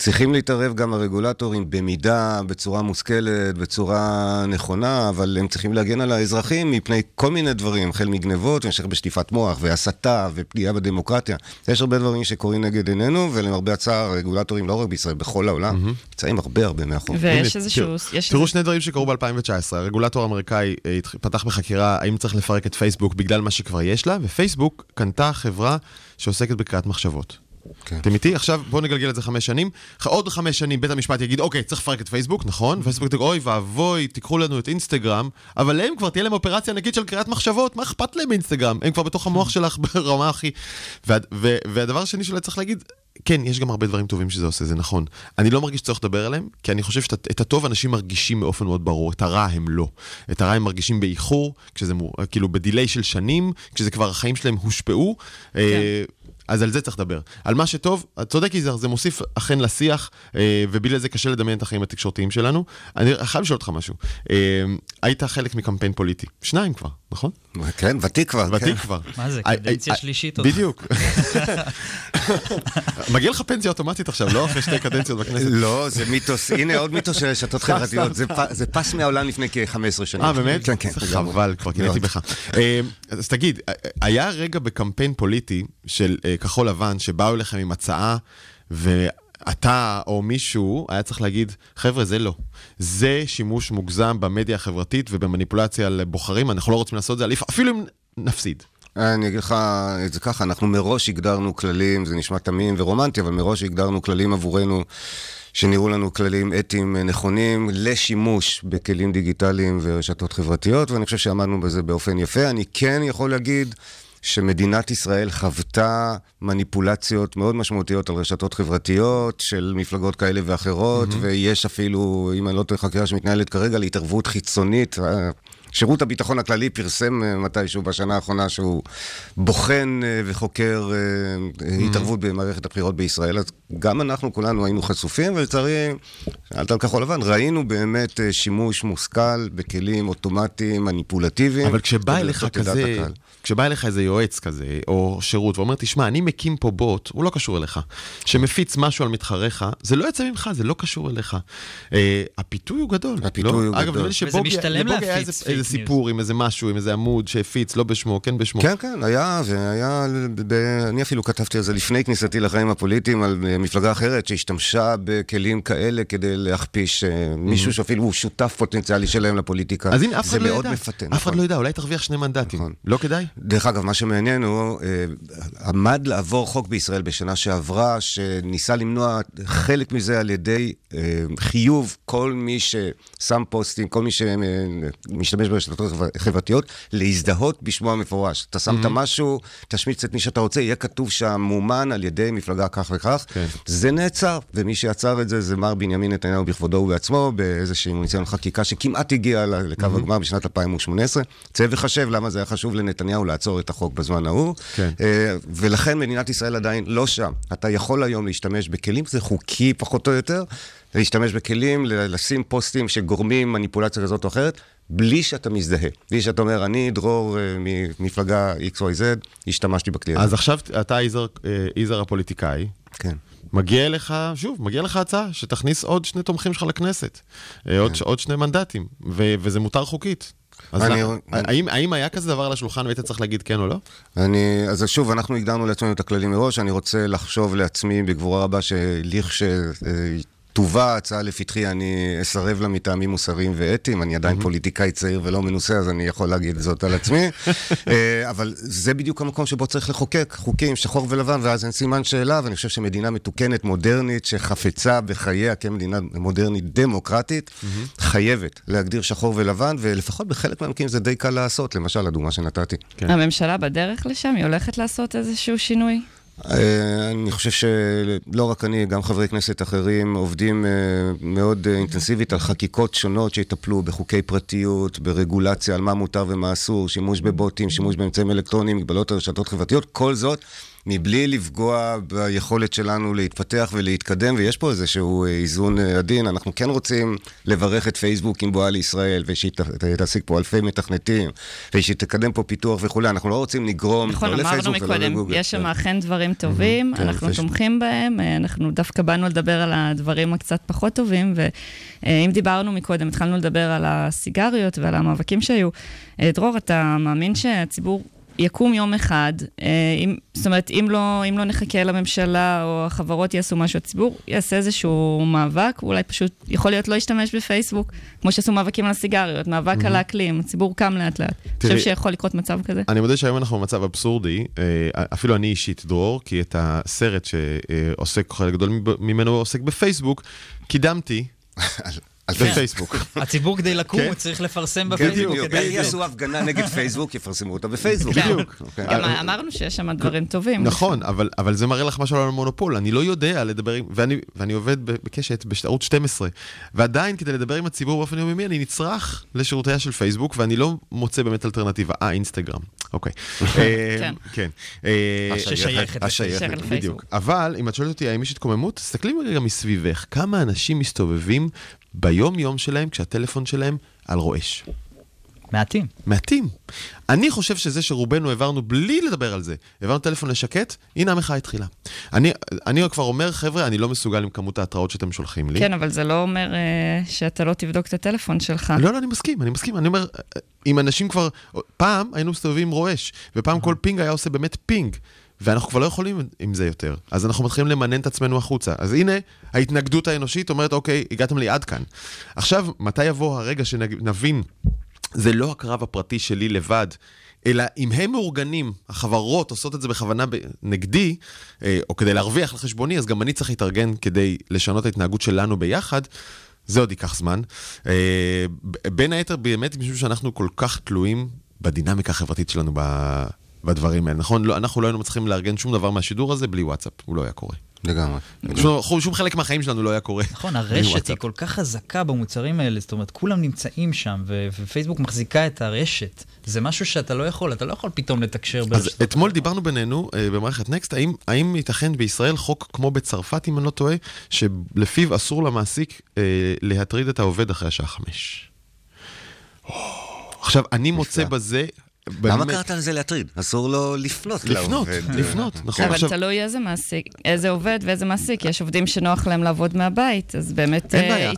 צריכים להתערב גם הרגולטורים במידה, בצורה מושכלת, בצורה נכונה, אבל הם צריכים להגן על האזרחים מפני כל מיני דברים, החל מגנבות, והמשך בשטיפת מוח, והסתה, ופגיעה בדמוקרטיה. יש הרבה דברים שקורים נגד עינינו, ולמרבה הצער, הרגולטורים, לא רק בישראל, בכל העולם, נמצאים הרבה הרבה מאחור. ויש איזשהו... תראו, שני דברים שקרו ב-2019. הרגולטור האמריקאי אה, פתח בחקירה האם צריך לפרק את פייסבוק בגלל מה שכבר יש לה, ופייסבוק קנתה חברה שעוסקת בקריאת מחשבות. כן. אתם איתי? עכשיו בואו נגלגל את זה חמש שנים. עוד חמש שנים בית המשפט יגיד, אוקיי, צריך לפרק את פייסבוק, נכון? פייסבוק תגיד, אוי ואבוי, תיקחו לנו את אינסטגרם, אבל להם כבר תהיה להם אופרציה ענקית של קריאת מחשבות, מה אכפת להם מאינסטגרם? הם כבר בתוך המוח שלך <laughs> ברמה הכי... וה- ו- והדבר השני שאולי צריך להגיד, כן, יש גם הרבה דברים טובים שזה עושה, זה נכון. אני לא מרגיש שצריך לדבר עליהם, כי אני חושב שאת הטוב אנשים מרגישים באופן מאוד ברור, את הרע הם לא. את הרע הם מרגישים באיחור, כשזה כאילו בדיליי של שנים, כשזה כבר החיים שלהם הושפעו. אה, אז על זה צריך לדבר. על מה שטוב, את צודק יזהר, זה מוסיף אכן לשיח, אה, ובלי זה קשה לדמיין את החיים התקשורתיים שלנו. אני חייב לשאול אותך משהו. אה, היית חלק מקמפיין פוליטי, שניים כבר, נכון? כן, ותיק כבר. ותיק כן. כבר. מה זה, אה, קדנציה שלישית עוד. בדיוק. <laughs> מגיע לך פנסיה אוטומטית עכשיו, לא אחרי שתי קדנציות בכנסת. לא, זה מיתוס, הנה עוד מיתוס של רשתות חברתיות, זה פס מהעולם לפני כ-15 שנים. אה, באמת? כן, כן. חבל, כבר קינאתי. בך. אה, אז תגיד, אה, היה רגע בקמפיין פוליטי של אה, כחול לבן, שבאו אליכם עם הצעה, ואתה או מישהו היה צריך להגיד, חבר'ה, זה לא. זה שימוש מוגזם במדיה החברתית ובמניפולציה על בוחרים, אנחנו לא רוצים לעשות את זה, אפילו אם נפסיד. אני אגיד לך את זה ככה, אנחנו מראש הגדרנו כללים, זה נשמע תמים ורומנטי, אבל מראש הגדרנו כללים עבורנו, שנראו לנו כללים אתיים אה, נכונים לשימוש בכלים דיגיטליים ורשתות חברתיות, ואני חושב שעמדנו בזה באופן יפה. אני כן יכול להגיד שמדינת ישראל חוותה מניפולציות מאוד משמעותיות על רשתות חברתיות של מפלגות כאלה ואחרות, mm-hmm. ויש אפילו, אם אני לא טועה, חקירה שמתנהלת כרגע להתערבות חיצונית. שירות הביטחון הכללי פרסם אה, מתישהו בשנה האחרונה שהוא בוחן אה, וחוקר אה, התערבות במערכת הבחירות בישראל, אז גם אנחנו כולנו היינו חשופים, ולצערי, שאלת על כחול לבן, ראינו באמת שימוש מושכל בכלים אוטומטיים, מניפולטיביים. אבל כשבא אליך כזה. כשבא אליך איזה יועץ כזה, או שירות, ואומר, תשמע, אני מקים פה בוט, הוא לא קשור אליך, שמפיץ משהו על מתחריך, זה לא יוצא ממך, זה לא קשור אליך. הפיתוי הוא גדול. הפיתוי לא? הוא אגב, גדול. נדמה לי וזה שבוגי היה להפיץ איזה, איזה. סיפור עם איזה משהו, עם איזה עמוד שהפיץ, לא בשמו, כן בשמו. כן, כן, היה, והיה, ב... אני אפילו כתבתי על זה לפני כניסתי לחיים הפוליטיים, על אה, מפלגה אחרת שהשתמשה בכלים כאלה כדי להכפיש אה, מישהו שאפילו הוא שותף פוטנציאלי שלהם לפוליטיקה. אז הנה, אף זה אחד לא מאוד ידע. מפתה. אף אחד נכון. לא ידע, אולי תרוויח שני מנדטים. נכון. לא כדאי? דרך אגב, מה שמעניין הוא, אה, עמד לעבור חוק בישראל בשנה שעברה, שניסה למנוע חלק מזה על ידי חיוב כל מי ששם פוסטים, כל מי שמשתמש ברשתות החבר- חברתיות, להזדהות בשמו המפורש. אתה שמת משהו, תשמיץ את מי שאתה רוצה, יהיה כתוב שם מומן על ידי מפלגה כך וכך. כן. זה נעצר, ומי שעצר את זה זה מר בנימין נתניהו בכבודו ובעצמו, באיזשהו ניסיון חקיקה שכמעט הגיע לקו הגמר בשנת 2018. צא וחשב למה זה היה חשוב לנתניהו לעצור את החוק בזמן ההוא. כן. אה, ולכן מדינת ישראל עדיין לא שם. אתה יכול היום להשתמש בכלים, זה חוקי פחות או יותר, להשתמש בכלים, לשים פוסטים שגורמים מניפולציה כזאת או אחרת, בלי שאתה מזדהה. בלי שאתה אומר, אני דרור אה, ממפלגה XYZ, השתמשתי בכלי הזה. אז עכשיו אתה יזהר, אה, יזהר הפוליטיקאי, כן. מגיע לך, שוב, מגיע לך הצעה שתכניס עוד שני תומכים שלך לכנסת. אה, עוד, עוד שני מנדטים, ו- וזה מותר חוקית. אז אני- למה- האם, האם היה כזה דבר על השולחן והיית צריך להגיד כן או לא? אני, אז שוב, אנחנו הגדרנו לעצמנו את הכללים מראש, אני רוצה לחשוב לעצמי בגבורה רבה שלכשתובא ההצעה לפתחי, אני אסרב לה מטעמים מוסריים ואתיים, אני עדיין פוליטיקאי צעיר ולא מנוסה, אז אני יכול להגיד זאת על עצמי. <laughs> אה, אבל זה בדיוק המקום שבו צריך לחוקק חוקים, שחור ולבן, ואז אין סימן שאלה, ואני חושב שמדינה מתוקנת, מודרנית, שחפצה בחייה כמדינה מודרנית דמוקרטית, חייבת להגדיר שחור ולבן, ולפחות בחלק מהמקרים זה די קל לעשות, למשל, הדוגמה שנתתי. כן. הממשלה בדרך לשם, היא הולכת לעשות איזשהו שינוי? אה, אני חושב שלא רק אני, גם חברי כנסת אחרים עובדים אה, מאוד אה, אינטנסיבית על חקיקות שונות שיטפלו בחוקי פרטיות, ברגולציה על מה מותר ומה אסור, שימוש בבוטים, שימוש באמצעים אלקטרוניים, מגבלות על רשתות חברתיות, כל זאת מבלי לפגוע ביכולת שלנו להתפתח ולהתקדם, ויש פה איזשהו אה, איזון אה, עדין. אנחנו כן רוצים לברך את פייסבוק עם בואה לישראל, ושהיא תעסיק פה אלפי מתכנתים, ושהיא תקדם פה פיתוח וכולי. אנחנו לא רוצים לגרום, נכון, לא אמרנו לפייסבוק ולא מקודם, לגוגל. יש שם כן. אכן דברים טובים, כן, אנחנו תומכים בהם, אה, אנחנו דווקא באנו לדבר על הדברים הקצת פחות טובים, ואם דיברנו מקודם, התחלנו לדבר על הסיגריות ועל המאבקים שהיו. דרור, אתה מאמין שהציבור... יקום יום אחד, אה, אם, זאת אומרת, אם לא, אם לא נחכה לממשלה או החברות יעשו משהו, הציבור יעשה איזשהו מאבק, אולי פשוט יכול להיות לא ישתמש בפייסבוק, כמו שעשו מאבקים על הסיגריות, מאבק על האקלים, הציבור קם לאט לאט. אתה תראי- חושב שיכול לקרות מצב כזה? אני מודה שהיום אנחנו במצב אבסורדי, אה, אפילו אני אישית, דרור, כי את הסרט שעוסק, חלק גדול ממנו עוסק בפייסבוק, קידמתי בפייסבוק. הציבור כדי לקום, כן. הוא צריך לפרסם כן, בפייסבוק. בדיוק. יעשו הפגנה נגד <laughs> פייסבוק, יפרסמו אותה בפייסבוק. בדיוק. אוקיי. גם אמרנו שיש שם דברים טובים. נכון, אבל, אבל זה מראה לך משהו על המונופול. אני לא יודע לדבר עם... ואני, ואני עובד בקשת בערוץ 12, ועדיין כדי לדבר עם הציבור באופן יומיומי, אני נצרך לשירותיה של פייסבוק, ואני לא מוצא באמת אלטרנטיבה. אה, אינסטגרם. אוקיי. <laughs> אה, כן. כן. אה, ששייכת השייכת. לפייסבוק. בדיוק. אבל אם את שואלת אותי האם יש התקוממות, תסתכלי רגע מסביבך. כמה אנשים מסתובבים ביום-יום שלהם כשהטלפון שלהם על רועש? מעטים. מעטים. אני חושב שזה שרובנו העברנו בלי לדבר על זה, העברנו טלפון לשקט, הנה המחאה התחילה. אני, אני כבר אומר, חבר'ה, אני לא מסוגל עם כמות ההתראות שאתם שולחים לי. כן, אבל זה לא אומר אה, שאתה לא תבדוק את הטלפון שלך. לא, לא, אני מסכים, אני מסכים. אני אומר, אם אנשים כבר... פעם היינו מסתובבים עם רועש, ופעם כל פינג היה עושה באמת פינג. ואנחנו כבר לא יכולים עם זה יותר. אז אנחנו מתחילים למנן את עצמנו החוצה. אז הנה, ההתנגדות האנושית אומרת, אוקיי, הגעתם לי עד כאן. עכשיו, מתי יבוא הרגע שנבין, זה לא הקרב הפרטי שלי לבד, אלא אם הם מאורגנים, החברות עושות את זה בכוונה נגדי, אה, או כדי להרוויח על חשבוני, אז גם אני צריך להתארגן כדי לשנות ההתנהגות שלנו ביחד. זה עוד ייקח זמן. אה, בין היתר, באמת, משום שאנחנו כל כך תלויים בדינמיקה החברתית שלנו. בדברים האלה, נכון? לא, אנחנו לא היינו מצליחים לארגן שום דבר מהשידור הזה בלי וואטסאפ, הוא לא היה קורה. לגמרי. שום, שום חלק מהחיים שלנו לא היה קורה. נכון, הרשת וואטסאפ. היא כל כך חזקה במוצרים האלה, זאת אומרת, כולם נמצאים שם, ו- ופייסבוק מחזיקה את הרשת. זה משהו שאתה לא יכול, אתה לא יכול פתאום לתקשר אז ברשתות. אתמול דיברנו בינינו אה, במערכת נקסט, האם, האם ייתכן בישראל חוק כמו בצרפת, אם אני לא טועה, שלפיו אסור למעסיק אה, להטריד את העובד אחרי השעה חמש. עכשיו, אני מוצא בזה... למה קראת לזה להטריד? אסור לו לפנות לפנות, לעובד. לפנות, נכון. אבל תלוי איזה מעסיק, איזה עובד ואיזה מעסיק. יש עובדים שנוח להם לעבוד מהבית, אז באמת אין אה,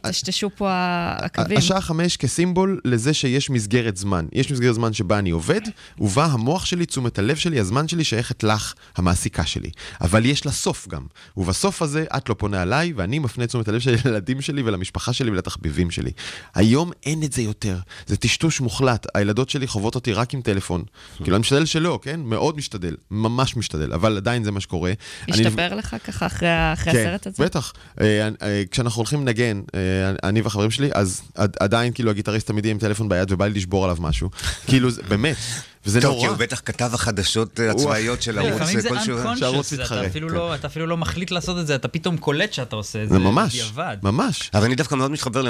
פה הקווים. השעה חמש כסימבול לזה שיש מסגרת זמן. יש מסגרת זמן שבה אני עובד, ובה המוח שלי, תשומת הלב שלי, הזמן שלי שייכת לך, המעסיקה שלי. אבל יש לה סוף גם. ובסוף הזה את לא פונה עליי, ואני מפנה תשומת הלב שלי לילדים שלי ולמשפחה שלי ולתחביבים שלי. היום אין את זה יותר. זה טשטוש מוחלט. הילדות שלי חוות אותי רק עם טלפון. כאילו, אני משתדל שלא, כן? מאוד משתדל. ממש משתדל. אבל עדיין זה מה שקורה. אני- השתפר לך ככה אחרי כן, הסרט הזה? בטח. אה, אה, כשאנחנו הולכים לנגן, אה, אני והחברים שלי, אז עד- עדיין כאילו הגיטריסט תמיד יהיה עם טלפון ביד ובא לי לשבור עליו משהו. כאילו, באמת, וזה טוב, כי נורא. הוא בטח כתב החדשות אה, הצבאיות של ערוץ לפעמים זה כלשהו. unconscious, אתה אפילו כן. לא- אתה אפילו לא מחליט לעשות את זה, אתה פתאום קולט שאתה עושה את זה זה ממש. ממש. אבל אני דווקא מאוד מתחבר.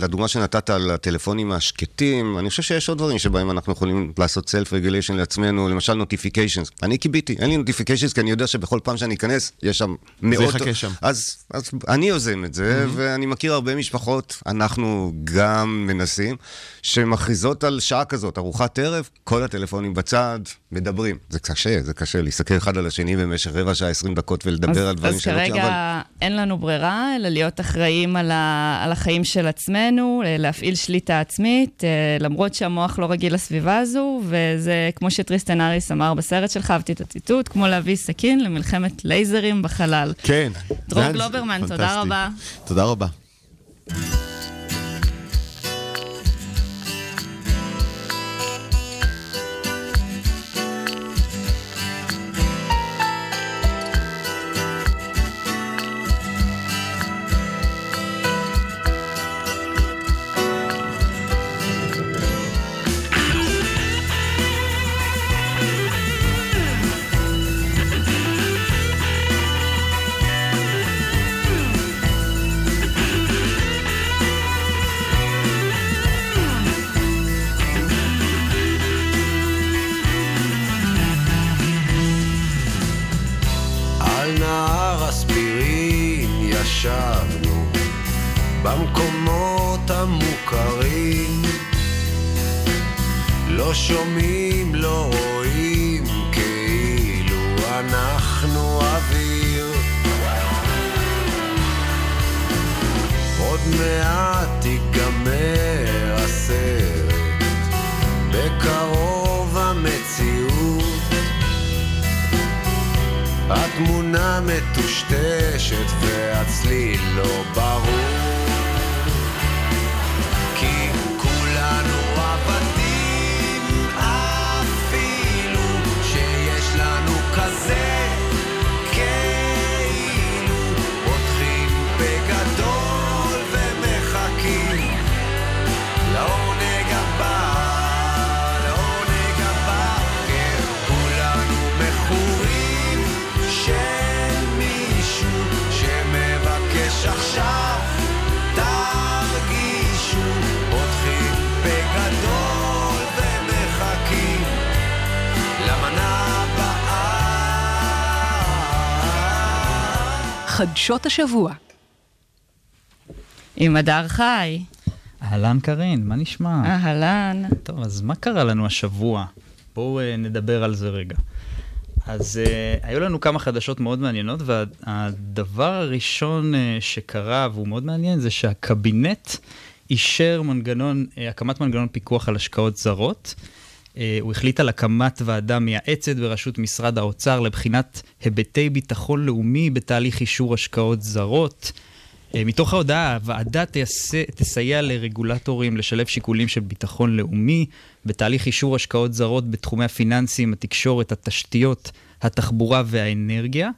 לדוגמה שנתת על הטלפונים השקטים. אני חושב שיש עוד דברים שבהם אנחנו יכולים לעשות self regulation לעצמנו, למשל notifications. אני כיביתי, אין לי notifications כי אני יודע שבכל פעם שאני אכנס, יש שם מאות... יחכה שם. אז, אז אני יוזם את זה, ואני מכיר הרבה משפחות, אנחנו גם מנסים, שמכריזות על שעה כזאת, ארוחת ערב, כל הטלפונים בצד, מדברים. זה קשה, זה קשה להסתכל אחד על השני במשך רבע שעה, עשרים דקות ולדבר על דברים אז שלא... כרגע אבל- אין לנו ברירה, אלא להיות אחראים על, ה, על החיים של עצמנו, אה, להפעיל שליטה עצמית, אה, למרות שהמוח לא רגיל לסביבה הזו, וזה כמו שטריסטן אריס אמר בסרט שלך, אהבתי את הציטוט, כמו להביא סכין למלחמת לייזרים בחלל. כן. דרור גלוברמן, תודה. רבה. תודה רבה. חדשות השבוע. עם הדר חי. אהלן קארין, מה נשמע? אהלן. טוב, אז מה קרה לנו השבוע? בואו uh, נדבר על זה רגע. אז uh, היו לנו כמה חדשות מאוד מעניינות, והדבר הראשון uh, שקרה, והוא מאוד מעניין, זה שהקבינט אישר מנגנון, uh, הקמת מנגנון פיקוח על השקעות זרות. Uh, הוא החליט על הקמת ועדה מייעצת בראשות משרד האוצר לבחינת היבטי ביטחון לאומי בתהליך אישור השקעות זרות. אה, מתוך ההודעה, הוועדה תסייע לרגולטורים לשלב שיקולים של ביטחון לאומי בתהליך אישור השקעות זרות בתחומי הפיננסים, התקשורת, התשתיות, התחבורה והאנרגיה.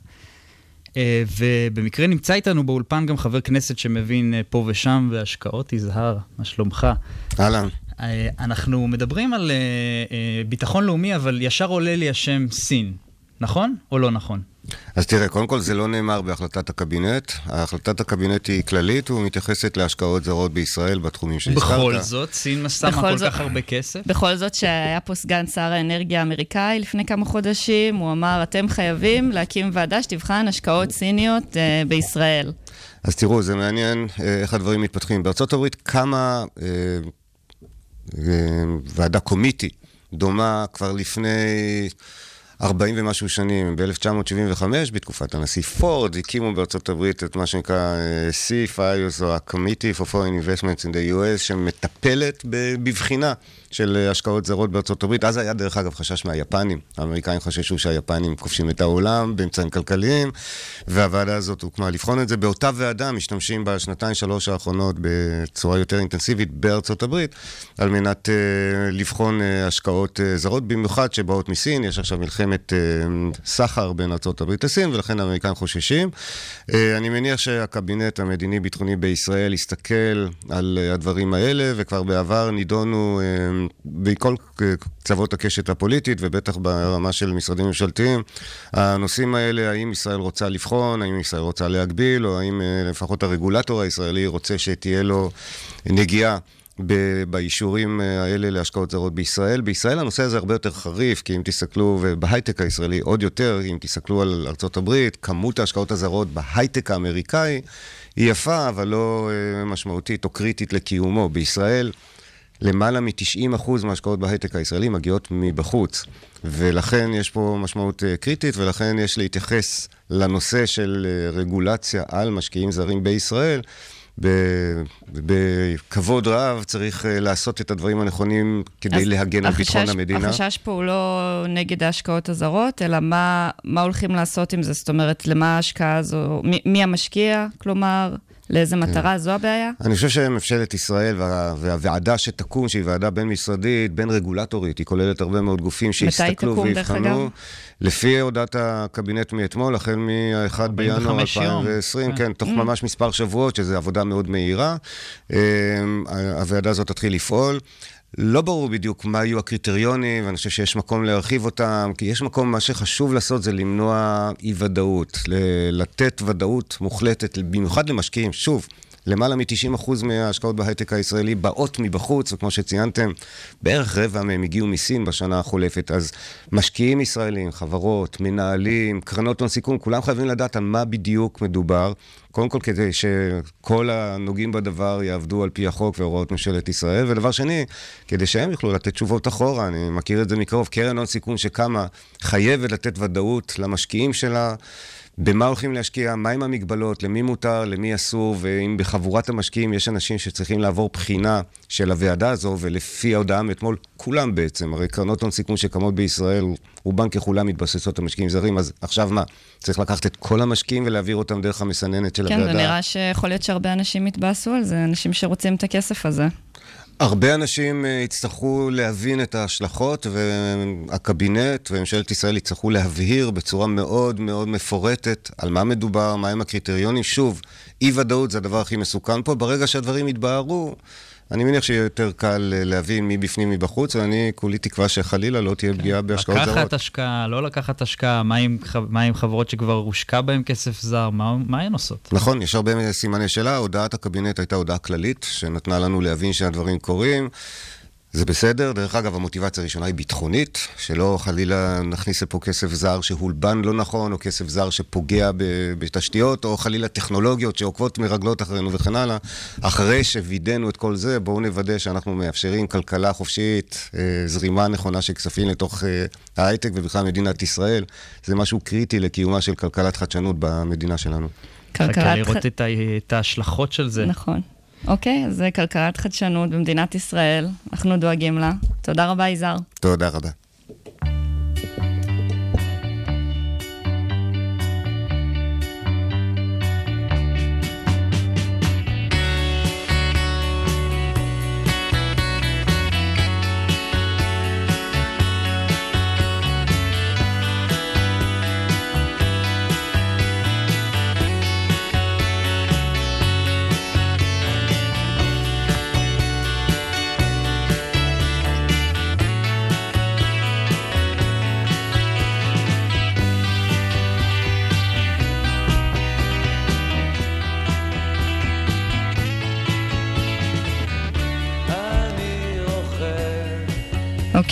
אה, ובמקרה נמצא איתנו באולפן גם חבר כנסת שמבין אה, פה ושם בהשקעות, יזהר, מה שלומך? אהלן. אה, אנחנו מדברים על אה, אה, ביטחון לאומי, אבל ישר עולה לי השם סין, נכון או לא נכון? אז תראה, קודם כל זה לא נאמר בהחלטת הקבינט. החלטת הקבינט היא כללית ומתייחסת להשקעות זרות בישראל בתחומים שהזכרת. בכל זאת, סין שמה בכל כל זאת- כך הרבה כסף? בכל זאת שהיה פה סגן שר האנרגיה האמריקאי לפני כמה חודשים, הוא אמר, אתם חייבים להקים ועדה שתבחן השקעות סיניות אה, בישראל. אז תראו, זה מעניין איך הדברים מתפתחים. בארצות הברית קמה אה, אה, ועדה קומיטי דומה כבר לפני 40 ומשהו שנים, ב-1975, בתקופת הנשיא פורד, הקימו בארצות הברית את מה שנקרא אה, C-FIOS, או ה-Committee for Foreign Investments in the US, שמטפלת בבחינה של אה, השקעות זרות בארצות הברית. אז היה דרך אגב חשש מהיפנים. האמריקאים חששו שהיפנים כובשים את העולם באמצעים כלכליים, והוועדה הזאת הוקמה לבחון את זה. באותה ועדה משתמשים בשנתיים, שלוש האחרונות בצורה יותר אינטנסיבית בארצות הברית, על מנת uh, לבחון uh, השקעות uh, זרות, במיוחד שבאות מסין. יש עכשיו מלחמת uh, סחר בין הברית לסין, ולכן האמריקאים חוששים. Uh, אני מניח שהקבינט המדיני-ביטחוני בישראל יסתכל על uh, הדברים האלה, וכבר בעבר נידונו בכל קצוות הקשת הפוליטית, ובטח ברמה של משרדים ממשלתיים, הנושאים האלה, האם ישראל רוצה לבחון, האם ישראל רוצה להגביל, או האם לפחות הרגולטור הישראלי רוצה שתהיה לו נגיעה. ב- באישורים אה, האלה להשקעות זרות בישראל. בישראל הנושא הזה הרבה יותר חריף, כי אם תסתכלו, ובהייטק הישראלי עוד יותר, אם תסתכלו על הברית, כמות ההשקעות הזרות בהייטק האמריקאי היא יפה, אבל לא אה, משמעותית או קריטית לקיומו. בישראל למעלה מ-90% מההשקעות בהייטק הישראלי מגיעות מבחוץ. ולכן יש פה משמעות אה, קריטית, ולכן יש להתייחס לנושא של רגולציה על משקיעים זרים בישראל. בכבוד רב צריך אה, לעשות את הדברים הנכונים כדי להגן על החשש- ביטחון המדינה. החשש פה הוא לא נגד ההשקעות הזרות, אלא מה, מה הולכים לעשות עם זה? זאת אומרת, למה ההשקעה הזו, מי, מי המשקיע, כלומר, לאיזה כן. מטרה, זו הבעיה? אני חושב שממשלת ישראל וה, והוועדה שתקום, שהיא ועדה בין-משרדית, בין-רגולטורית, היא כוללת הרבה מאוד גופים שיסתכלו ויבחנו. לפי הודעת הקבינט מאתמול, החל מ-1 בינואר 45 יום. 2020, כן. כן, תוך Mm. ממש מספר שבועות, שזו עבודה מאוד מהירה. אה, הוועדה הזאת תתחיל לפעול. לא ברור בדיוק מה יהיו הקריטריונים, ואני חושב שיש מקום להרחיב אותם, כי יש מקום, מה שחשוב לעשות זה למנוע אי-ודאות, לתת ודאות מוחלטת, במיוחד למשקיעים. שוב, למעלה מ-90% מההשקעות בהייטק הישראלי באות מבחוץ, וכמו שציינתם, בערך רבע מהם הגיעו מסין בשנה החולפת. אז משקיעים ישראלים, חברות, מנהלים, קרנות הון סיכון, כולם חייבים לדעת על מה בדיוק מדובר. קודם כל כדי שכל הנוגעים בדבר יעבדו על פי החוק והוראות ממשלת ישראל, ודבר שני, כדי שהם יוכלו לתת תשובות אחורה, אני מכיר את זה מקרוב, קרן הון סיכון שקמה חייבת לתת ודאות למשקיעים שלה. במה הולכים להשקיע, מהם המגבלות, למי מותר, למי אסור, ואם בחבורת המשקיעים יש אנשים שצריכים לעבור בחינה של הוועדה הזו, ולפי ההודעה מאתמול, כולם בעצם, הרי קרנות הון סיכון שקמות בישראל, רובן ככולם מתבססות על משקיעים זרים, אז עכשיו מה? צריך לקחת את כל המשקיעים ולהעביר אותם דרך המסננת של כן, הוועדה? ונראה שיכול להיות שהרבה אנשים יתבאסו על זה, אנשים שרוצים את הכסף הזה. הרבה אנשים אה, יצטרכו להבין את ההשלכות, והקבינט וממשלת ישראל יצטרכו להבהיר בצורה מאוד מאוד מפורטת על מה מדובר, מהם הקריטריונים. שוב, אי-ודאות זה הדבר הכי מסוכן פה. ברגע שהדברים יתבהרו, אני מניח שיהיה יותר קל אה, להבין מי בפנים מבחוץ, ואני כולי תקווה שחלילה לא תהיה פגיעה בהשקעות זרות. לקחת השקעה, לא לקחת השקעה, מה עם, מה עם חברות שכבר הושקע בהן כסף זר, מה, מה הן עושות? נכון, יש הרבה סימני שאלה. הודעת הקבינט הייתה הודעה כללית, שנתנה לנו להבין שהדברים קורים. זה בסדר. דרך אגב, המוטיבציה הראשונה היא ביטחונית, שלא חלילה נכניס לפה כסף זר שהולבן לא נכון, או כסף זר שפוגע ב- בתשתיות, או חלילה טכנולוגיות שעוקבות מרגלות אחרינו וכן הלאה. אחרי שווידאנו את כל זה, בואו נוודא שאנחנו מאפשרים כלכלה חופשית, אה, זרימה נכונה של כספים לתוך אה, ההייטק ובכלל מדינת ישראל. זה משהו קריטי לקיומה של כלכלת חדשנות במדינה שלנו. חכה כלכלת לראות את ההשלכות של זה. נכון. אוקיי, זה כלכלת חדשנות במדינת ישראל, אנחנו דואגים לה. תודה רבה, יזהר. תודה רבה.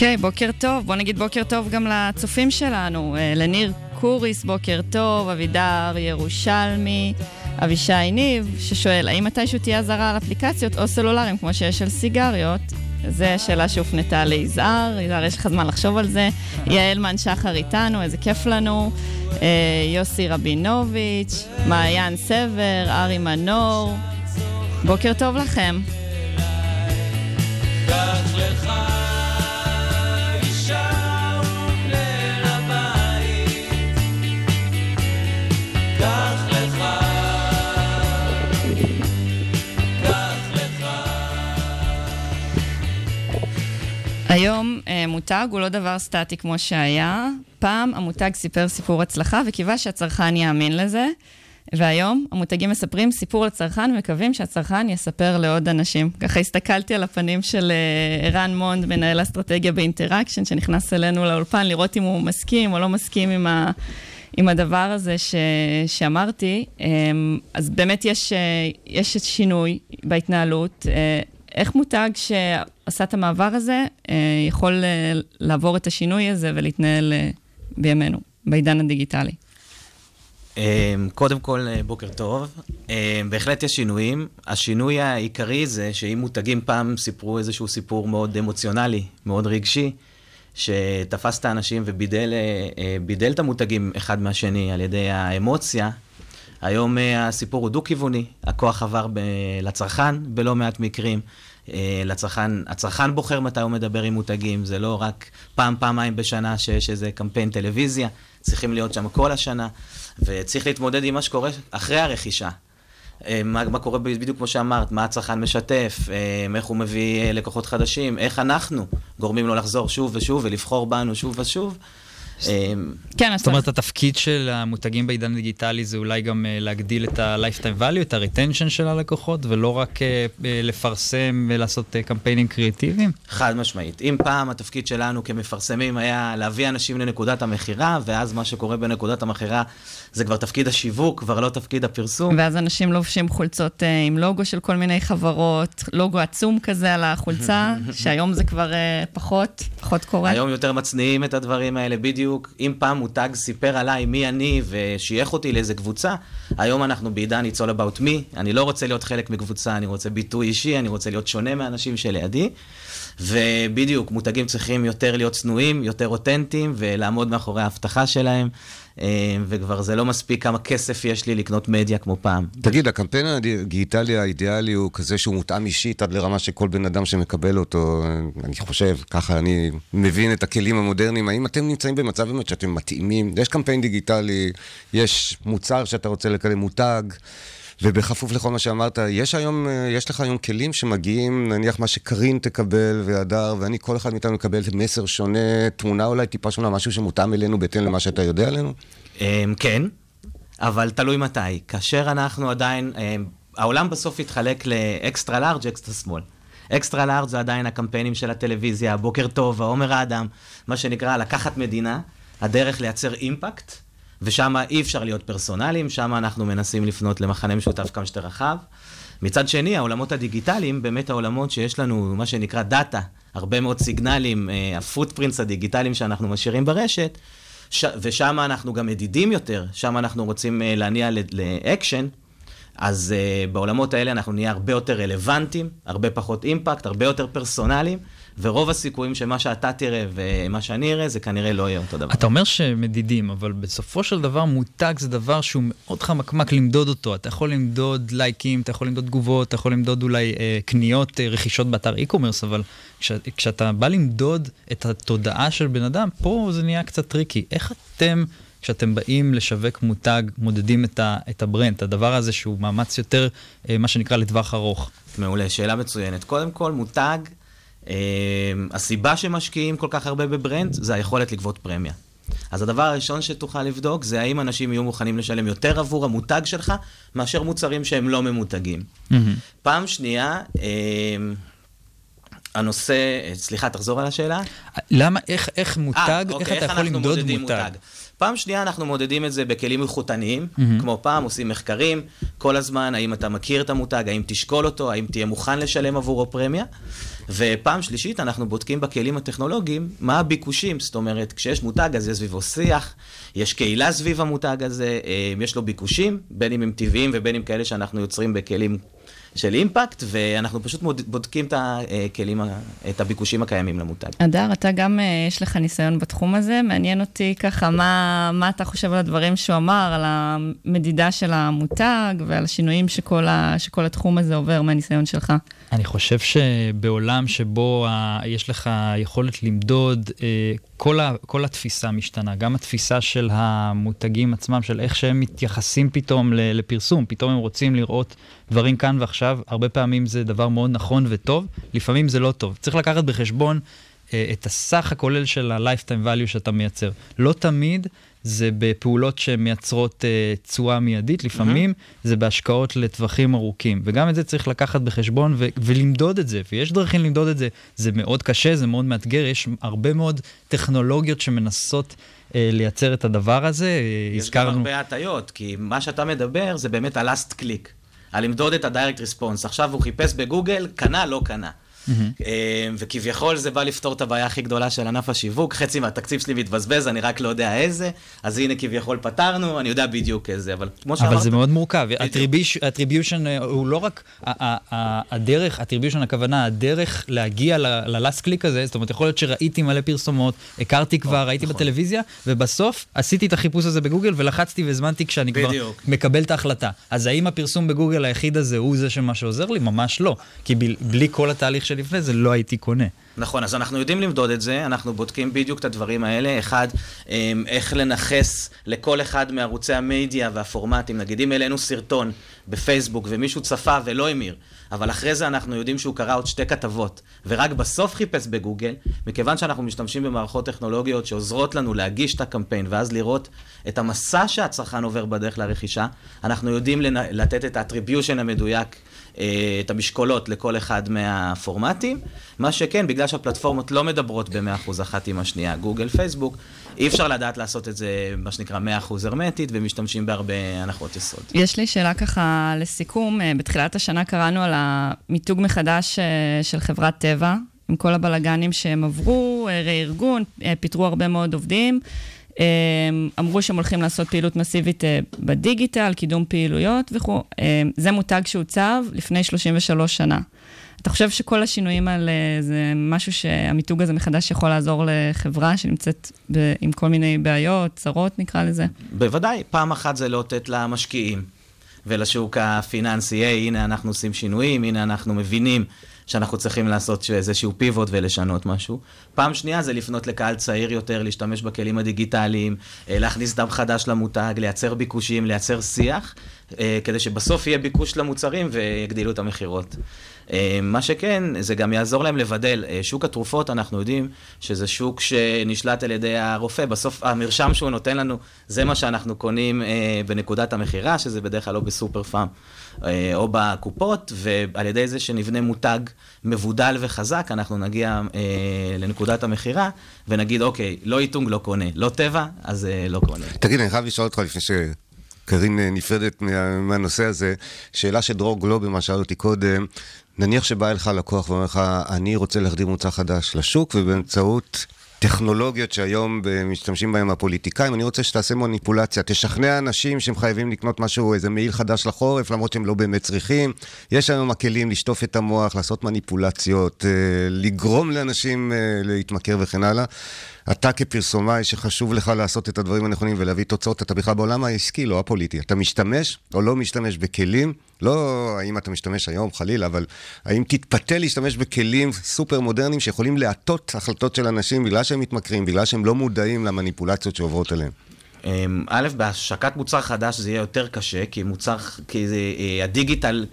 אוקיי, בוקר טוב. בוא נגיד בוקר טוב גם לצופים שלנו. אה, לניר קוריס, בוקר טוב, אבידר ירושלמי, אבישי ניב, ששואל, האם מתישהו תהיה אזהרה על אפליקציות או סלולריים כמו שיש על סיגריות? זו שאלה שהופנתה ליזהר, יזהר, יש לך זמן לחשוב על זה. יעל מן שחר איתנו, איזה כיף לנו. אה, יוסי רבינוביץ', מעיין סבר, ארי מנור. בוקר טוב לכם. קח לך היום אה, מותג הוא לא דבר סטטי כמו שהיה. פעם המותג סיפר סיפור הצלחה וקיווה שהצרכן יאמין לזה. והיום המותגים מספרים סיפור לצרכן ומקווים שהצרכן יספר לעוד אנשים. ככה הסתכלתי על הפנים של אה, ערן מונד, מנהל אסטרטגיה באינטראקשן, שנכנס אלינו לאולפן, לראות אם הוא מסכים או לא מסכים עם, ה, עם הדבר הזה ש, שאמרתי. אמ, אז באמת יש, אה, יש שינוי בהתנהלות. אה, איך מותג שעשה את המעבר הזה יכול לעבור את השינוי הזה ולהתנהל בימינו, בעידן הדיגיטלי? קודם כל, אה, בוקר טוב. בהחלט יש שינויים. השינוי העיקרי זה שאם מותגים פעם סיפרו איזשהו סיפור מאוד אמוציונלי, מאוד רגשי, שתפס את האנשים ובידל אה, את המותגים אחד מהשני על ידי האמוציה, היום אה, הסיפור הוא דו-כיווני, הכוח עבר ב- לצרכן בלא מעט מקרים. לצרכן, הצרכן בוחר מתי הוא מדבר עם מותגים, זה לא רק פעם, פעמיים בשנה שיש איזה קמפיין טלוויזיה, צריכים להיות שם כל השנה. וצריך להתמודד עם מה שקורה אחרי הרכישה. אה, מה, מה קורה בדיוק כמו שאמרת, מה הצרכן משתף, אה, איך הוא מביא אה, לקוחות חדשים, איך אנחנו גורמים לו לחזור שוב ושוב ולבחור בנו שוב ושוב. כן, זאת אומרת, התפקיד של המותגים בעידן הדיגיטלי זה אולי גם להגדיל את ה-lifetime value, את ה-retension של הלקוחות, ולא רק לפרסם ולעשות קמפיינים קריאטיביים? חד משמעית. אם פעם התפקיד שלנו כמפרסמים היה להביא אנשים לנקודת המכירה, ואז מה שקורה בנקודת המכירה זה כבר תפקיד השיווק, כבר לא תפקיד הפרסום. ואז אנשים לובשים חולצות uh, עם לוגו של כל מיני חברות, לוגו עצום כזה על החולצה, <laughs> שהיום זה כבר uh, פחות, פחות קורה. היום יותר מצניעים את הדברים האלה, בדיוק. אם פעם מותג סיפר עליי מי אני ושייך אותי לאיזה קבוצה, היום אנחנו בעידן It's all about me. אני לא רוצה להיות חלק מקבוצה, אני רוצה ביטוי אישי, אני רוצה להיות שונה מהאנשים שלידי. ובדיוק, מותגים צריכים יותר להיות צנועים, יותר אותנטיים, ולעמוד מאחורי ההבטחה שלהם. אה, וכבר זה לא מספיק כמה כסף יש לי לקנות מדיה כמו פעם. תגיד, הקמפיין הדיגיטלי האידיאלי הוא כזה שהוא מותאם אישית עד לרמה שכל בן אדם שמקבל אותו, אני חושב, ככה אני מבין את הכלים המודרניים, האם אתם נמצאים במצב באמת שאתם מתאימים? יש קמפיין דיגיטלי, יש מוצר שאתה רוצה לקדם, מותג. ובכפוף לכל מה שאמרת, יש היום, יש לך היום כלים שמגיעים, נניח מה שקרין תקבל והדר, ואני, כל אחד מאיתנו מקבל מסר שונה, תמונה אולי טיפה שונה, משהו שמותאם אלינו בהתאם למה שאתה יודע עלינו? אמ, כן, אבל תלוי מתי. כאשר אנחנו עדיין, אמ, העולם בסוף יתחלק ל extra large, extra small. extra large זה עדיין הקמפיינים של הטלוויזיה, בוקר טוב, העומר אדם, מה שנקרא לקחת מדינה, הדרך לייצר אימפקט. ושם אי אפשר להיות פרסונליים, שם אנחנו מנסים לפנות למכנה משותף כמה שיותר רחב. מצד שני, העולמות הדיגיטליים, באמת העולמות שיש לנו, מה שנקרא דאטה, הרבה מאוד סיגנלים, אה, ה footprints הדיגיטליים שאנחנו משאירים ברשת, ש... ושם אנחנו גם מדידים יותר, שם אנחנו רוצים אה, להניע לאקשן, אז אה, בעולמות האלה אנחנו נהיה הרבה יותר רלוונטיים, הרבה פחות אימפקט, הרבה יותר פרסונליים, ורוב הסיכויים שמה שאתה תראה ומה שאני אראה, זה כנראה לא יהיה אותו דבר. אתה אומר שמדידים, אבל בסופו של דבר מותג זה דבר שהוא מאוד חמקמק למדוד אותו. אתה יכול למדוד לייקים, אתה יכול למדוד תגובות, אתה יכול למדוד אולי אה, קניות, אה, רכישות באתר e-commerce, אבל כש, כשאתה בא למדוד את התודעה של בן אדם, פה זה נהיה קצת tricky. איך אתם... כשאתם באים לשווק מותג, מודדים את, ה, את ה brand, את הדבר הזה שהוא מאמץ יותר, אה, מה שנקרא, לטווח ארוך? מעולה, שאלה מצוינת. קודם כל, מותג הסיבה שמשקיעים כל כך הרבה ב brand זה היכולת לגבות פרמיה. אז הדבר הראשון שתוכל לבדוק זה האם אנשים יהיו מוכנים לשלם יותר עבור המותג שלך מאשר מוצרים שהם לא ממותגים. Mm-hmm. פעם שנייה, אמ, הנושא, אה, סליחה, תחזור על השאלה. למה, איך, איך מותג, אה, איך אוקיי, אתה יכול אנחנו למדוד מודדים מותג? פעם שנייה אנחנו מודדים את זה בכלים איכותניים, מהמם. כמו פעם, עושים מחקרים כל הזמן, האם אתה מכיר את המותג, האם תשקול אותו, האם תהיה מוכן לשלם עבורו פרמיה. ופעם שלישית, אנחנו בודקים בכלים הטכנולוגיים מה הביקושים, זאת אומרת, כשיש מותג, אז יש סביבו שיח, יש קהילה סביב המותג הזה, אה, יש לו ביקושים, בין אם הם טבעיים ובין אם כאלה שאנחנו יוצרים בכלים של אימפקט, ואנחנו פשוט בודקים את הכלים, ה- את הביקושים הקיימים למותג. אדר, אתה גם, אה, יש לך ניסיון בתחום הזה, מעניין אותי ככה, מה, מה אתה חושב על הדברים שהוא אמר, על המדידה של המותג ועל השינויים שכל, ה, שכל התחום הזה עובר מהניסיון שלך. אני חושב שבעולם שבו. יש לך יכולת למדוד, אה, כל, ה... כל התפיסה משתנה, גם התפיסה של המותגים עצמם, של איך שהם מתייחסים פתאום לפרסום, פתאום הם רוצים לראות דברים כאן ועכשיו, הרבה פעמים זה דבר מאוד נכון וטוב, לפעמים זה לא טוב. צריך לקחת בחשבון אה, את הסך הכולל של ה-lifetime value שאתה מייצר. לא תמיד זה בפעולות שמייצרות אה, תשואה מיידית, לפעמים זה בהשקעות לטווחים ארוכים. וגם את זה צריך לקחת בחשבון ו- ולמדוד את זה, ויש דרכים למדוד את זה. זה מאוד קשה, זה מאוד מאתגר, יש הרבה מאוד טכנולוגיות שמנסות אה, לייצר את הדבר הזה. אה, יש גם הרבה הטיות, כי מה שאתה מדבר זה באמת ה-last click, על למדוד את ה-direct response. עכשיו הוא חיפש בגוגל, קנה, לא קנה. אה, וכביכול זה בא לפתור את הבעיה הכי גדולה של ענף השיווק, חצי מהתקציב שלי מתבזבז, אני רק לא יודע איזה, אז הנה כביכול פתרנו, אני יודע בדיוק איזה, אבל כמו שאמרת... אבל זה מאוד מורכב. attribution אה, הוא לא רק הדרך, attribution הכוונה, הדרך להגיע ל-last click הזה, זאת אומרת, יכול להיות שראיתי מלא פרסומות, הכרתי כבר, ראיתי נכון. בטלוויזיה, ובסוף עשיתי את החיפוש הזה בגוגל ולחצתי והזמנתי כשאני כבר. מקבל את ההחלטה. אז האם הפרסום בגוגל היחיד הזה הוא זה שמה שעוזר לי? ממש לא. כי בל- בלי כל התהליך שלפני זה לא הייתי קונה. נכון, אז אנחנו יודעים למדוד את זה, אנחנו בודקים בדיוק את הדברים האלה. אחד, אמ, איך לנכס לכל אחד מערוצי המדיה והפורמטים. נגיד, אם העלינו סרטון בפייסבוק ומישהו צפה ולא המיר, אבל אחרי זה אנחנו יודעים שהוא קרא עוד שתי כתבות, ורק בסוף חיפש בגוגל, מכיוון שאנחנו משתמשים במערכות טכנולוגיות שעוזרות לנו להגיש את הקמפיין, ואז לראות את המסע שהצרכן עובר בדרך לרכישה, אנחנו יודעים לתת את האטריביושן המדויק. אה, את המשקולות לכל אחד מהפורמטים. מה שכן, בגלל שהפלטפורמות לא מדברות ב-100% אחת עם השנייה, גוגל, פייסבוק, אי אפשר לדעת לעשות את זה, מה שנקרא, 100% הרמטית, ומשתמשים בהרבה הנחות יסוד. יש לי שאלה ככה לסיכום. אה, בתחילת השנה קראנו על המיתוג מחדש אה, של חברת טבע, עם כל הבלגנים שהם עברו, רה-ארגון, פיטרו הרבה מאוד עובדים. אה, אמרו שהם הולכים לעשות פעילות מסיבית אה, בדיגיטל, קידום פעילויות וכו'. אה, זה מותג שהוצב לפני 33 שנה. אתה חושב שכל השינויים האלה זה משהו שהמיתוג הזה מחדש יכול לעזור לחברה שנמצאת ב- עם כל מיני בעיות, צרות נקרא לזה? בוודאי, פעם אחת זה לאותת למשקיעים ולשוק הפיננסי, הנה אנחנו עושים שינויים, הנה אנחנו מבינים שאנחנו צריכים לעשות איזשהו פיבוט ולשנות משהו. פעם שנייה זה לפנות לקהל צעיר יותר, להשתמש בכלים הדיגיטליים, אה, להכניס דם חדש למותג, לייצר ביקושים, לייצר שיח, אה, כדי שבסוף יהיה ביקוש למוצרים ויגדילו את המכירות. אה, מה שכן, זה גם יעזור להם לבדל. שוק התרופות, אנחנו יודעים שזה שוק שנשלט על ידי הרופא. בסוף המרשם שהוא נותן לנו, זה מה שאנחנו קונים בנקודת המכירה, שזה בדרך כלל לא בסופר פארם או בקופות, ועל ידי זה שנבנה מותג מבודל וחזק, אנחנו נגיע אה, לנקודת המכירה ונגיד, אוקיי, לא איטונג לא קונה, לא טבע, אז אה, לא קונה. תגיד, אני חייב לשאול אותך לפני שקארין אה, נפרדת מה, מהנושא הזה, שאלה שדרור גלוברמן שאל אותי קודם, נניח שבא אליך לקוח ואומר לך, אני רוצה להחדיר מוצר חדש לשוק, ובאמצעות טכנולוגיות שהיום משתמשים בהם הפוליטיקאים, אני רוצה שתעשה מניפולציה, תשכנע אנשים שהם חייבים לקנות משהו, איזה מעיל חדש לחורף, למרות שהם לא באמת צריכים. יש היום הכלים לשטוף את המוח, לעשות מניפולציות, אה, לגרום לאנשים אה, להתמכר וכן הלאה. אתה כפרסומאי שחשוב לך לעשות את הדברים הנכונים ולהביא תוצאות, אתה בכלל בעולם העסקי, לא הפוליטי. אתה משתמש או לא משתמש בכלים, לא האם אתה משתמש היום חלילה, אבל האם תתפתה להשתמש בכלים סופר מודרניים שיכולים להטות החלטות של אנשים בגלל שהם מתמכרים, בגלל שהם לא מודעים למניפולציות שעוברות עליהם. אמ, א', בהשקת מוצר חדש זה יהיה יותר קשה, כי מוצר, כי זה, אה, הדיגיטל,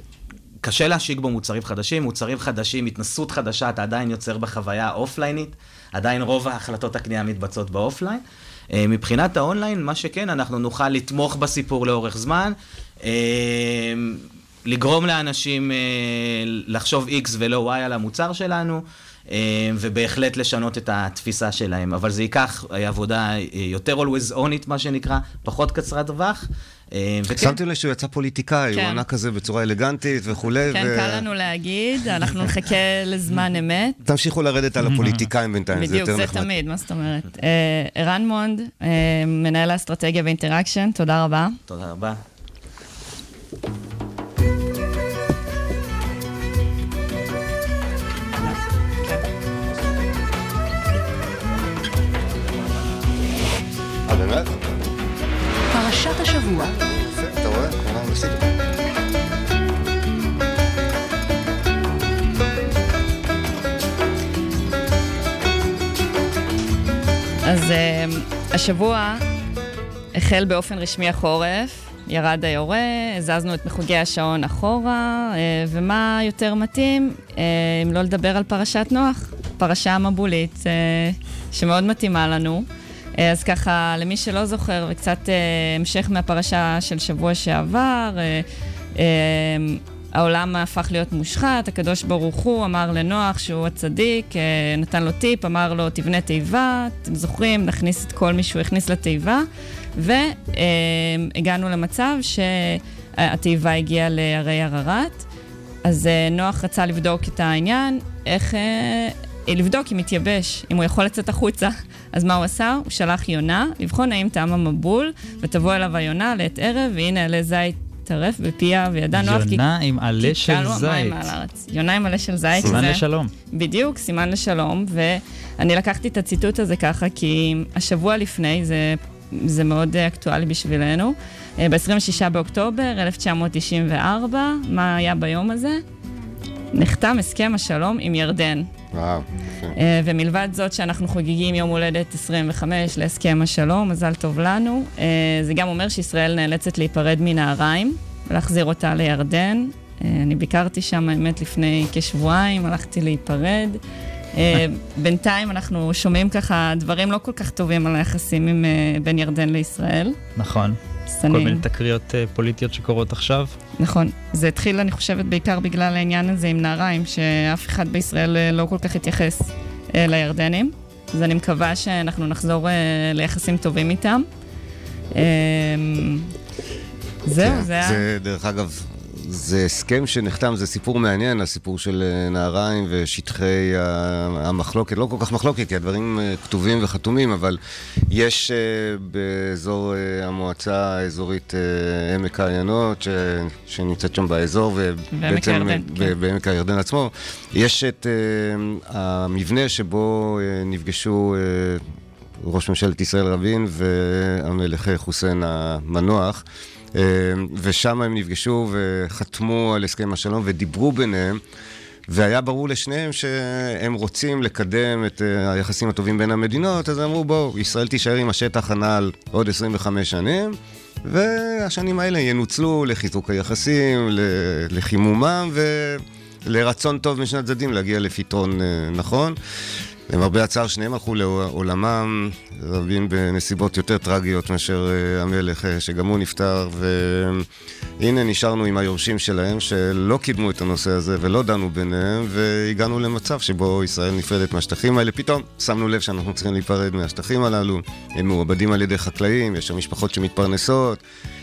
קשה להשיק בו מוצרים חדשים, מוצרים חדשים, התנסות חדשה, אתה עדיין יוצר בחוויה האופליינית, עדיין רוב ההחלטות הקנייה מתבצעות באופליין. אה, מבחינת האונליין, מה שכן, אנחנו נוכל לתמוך בסיפור לאורך זמן, אה, לגרום לאנשים אה, לחשוב X ולא Y על המוצר שלנו. ובהחלט לשנות את התפיסה שלהם. אבל זה ייקח עבודה יותר always on, מה שנקרא, פחות קצרת טווח. אה, וכן, שמתי לב שהוא יצא פוליטיקאי, הוא כן. ענה כזה בצורה אלגנטי וכולי. כן, ו- קל לנו להגיד, אנחנו נחכה לזמן אמת. תמשיכו לרדת על הפוליטיקאים בינתיים, זה בדיוק, יותר זה נחמד. תמיד, מה זאת אומרת? אה, ערן מונד, אה, מנהל האסטרטגיה באינטראקשן, תודה רבה. תודה רבה. אה, באמת? פרשת השבוע. יפה, אתה רואה? כולם בסדר. אז אה, השבוע החל באופן רשמי החורף, ירד היורה, הזזנו את מחוגי השעון אחורה, אה, ומה יותר מתאים אה, אם לא לדבר על פרשת נוח, פרשה מבולית אה, שמאוד מתאימה לנו. אה, אז ככה, למי שלא זוכר, וקצת אה, המשך מהפרשה של שבוע שעבר, אה, אה, העולם הפך להיות מושחת, הקדוש ברוך הוא אמר לנוח שהוא הצדיק, אה, נתן לו טיפ, אמר לו תבנה תיבה, אתם זוכרים, נכניס את כל מי שהוא הכניס לתיבה, והגענו למצב שהתיבה הגיעה להרי ערערת, אז אה, נוח רצה לבדוק את העניין, איך... אה, לבדוק אם מתייבש, אם הוא יכול לצאת החוצה. אז מה הוא עשה? הוא שלח יונה לבחון האם טעם המבול, ותבוא אליו היונה לעת ערב, והנה עלה זית טרף בפיה וידע נוח כי... יונה עם עלה של זית. יונה עם עלה של זית. סימן שזה- לשלום. בדיוק, סימן לשלום, ואני לקחתי את הציטוט הזה ככה, כי השבוע לפני, זה, זה מאוד אקטואלי בשבילנו, אה, ב-26 באוקטובר 1994, מה היה ביום הזה? נחתם הסכם השלום עם ירדן. וואו, יפה. אה, ומלבד זאת שאנחנו חוגגים יום הולדת 25 להסכם השלום, מזל טוב לנו. אה, זה גם אומר שישראל נאלצת להיפרד מנהריים ולהחזיר אותה לירדן. אה, אני ביקרתי שם, האמת, לפני כשבועיים, הלכתי להיפרד. <laughs> בינתיים אנחנו שומעים ככה דברים לא כל כך טובים על היחסים עם, בין ירדן לישראל. נכון. אז כל מיני תקריות פוליטיות שקורות עכשיו. נכון. זה התחיל, אני חושבת, בעיקר בגלל העניין הזה עם נהריים, שאף אחד בישראל אה, לא כל כך התייחס אה, לירדנים. אז אני מקווה שאנחנו נחזור אה, ליחסים טובים איתם. אה, זהו, כן, זה היה... זה, דרך אגב, זה הסכם שנחתם, זה סיפור מעניין, הסיפור של אה, נהריים ושטחי המחלוקת, לא כל כך מחלוקת, כי הדברים אה, כתובים וחתומים, אבל יש אה, באזור המועצה האזורית עמק העיינות, ש- שנמצאת שם באזור, ובעצם הירדן, כן. בעמק הירדן עצמו, יש את המבנה שבו נפגשו... ראש ממשלת ישראל רבין והמלך חוסיין המנוח. אה, ושם הם נפגשו וחתמו על הסכם השלום ודיברו ביניהם. והיה ברור לשניהם שהם רוצים לקדם את אה, היחסים הטובים בין המדינות, אז אמרו בואו, ישראל תישאר עם השטח הנ"ל עוד 25 שנים, והשנים האלה ינוצלו לחיזוק היחסים, לחימומם ולרצון טוב משני הצדדים להגיע לפתרון אה, נכון. למרבה הצער, שניהם הלכו לעולמם, רבים בנסיבות יותר טרגיות מאשר אה, המלך, אה, שגם הוא נפטר, והנה נשארנו עם היורשים שלהם, שלא קידמו את הנושא הזה ולא דנו ביניהם, והגענו למצב שבו ישראל נפרדת מהשטחים האלה. פתאום שמנו לב שאנחנו צריכים להיפרד מהשטחים הללו, הם מעובדים על ידי חקלאים, יש שם משפחות שמתפרנסות,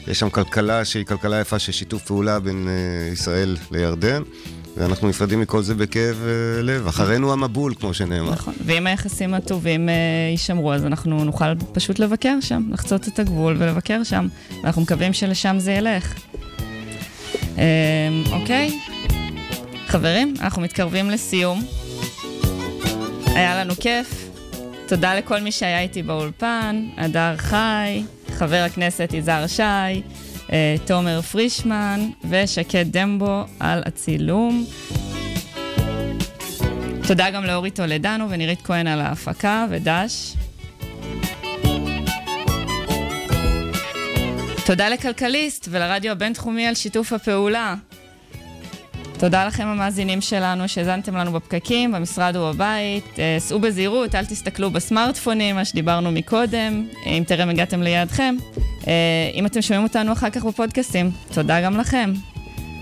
יש שם כלכלה שהיא כלכלה יפה של שיתוף פעולה בין אה, ישראל לירדן. ואנחנו נפרדים מכל זה בכאב אה, לב. אחרינו המבול, כמו שנאמר. נכון. ואם היחסים הטובים אה, יישמרו, אז אנחנו נוכל פשוט לבקר שם, לחצות את הגבול ולבקר שם. ואנחנו מקווים שלשם זה ילך. אה, אוקיי. חברים, אנחנו מתקרבים לסיום. היה לנו כיף. תודה לכל מי שהיה איתי באולפן, הדר חי, חבר הכנסת יזהר שי, תומר פרישמן ושקד דמבו על הצילום. תודה גם לאורי טולדנו ונירית כהן על ההפקה ודש. תודה לכלכליסט ולרדיו הבינתחומי על שיתוף הפעולה. תודה לכם המאזינים שלנו שהאזנתם לנו בפקקים, במשרד ובבית. אה, סעו בזהירות, אל תסתכלו בסמארטפונים, מה שדיברנו מקודם, אה, אם טרם הגעתם ליעדכם. אה, אם אתם שומעים אותנו אחר כך בפודקאסטים, תודה גם לכם.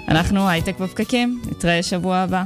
אנחנו הייטק בפקקים, נתראה שבוע הבא.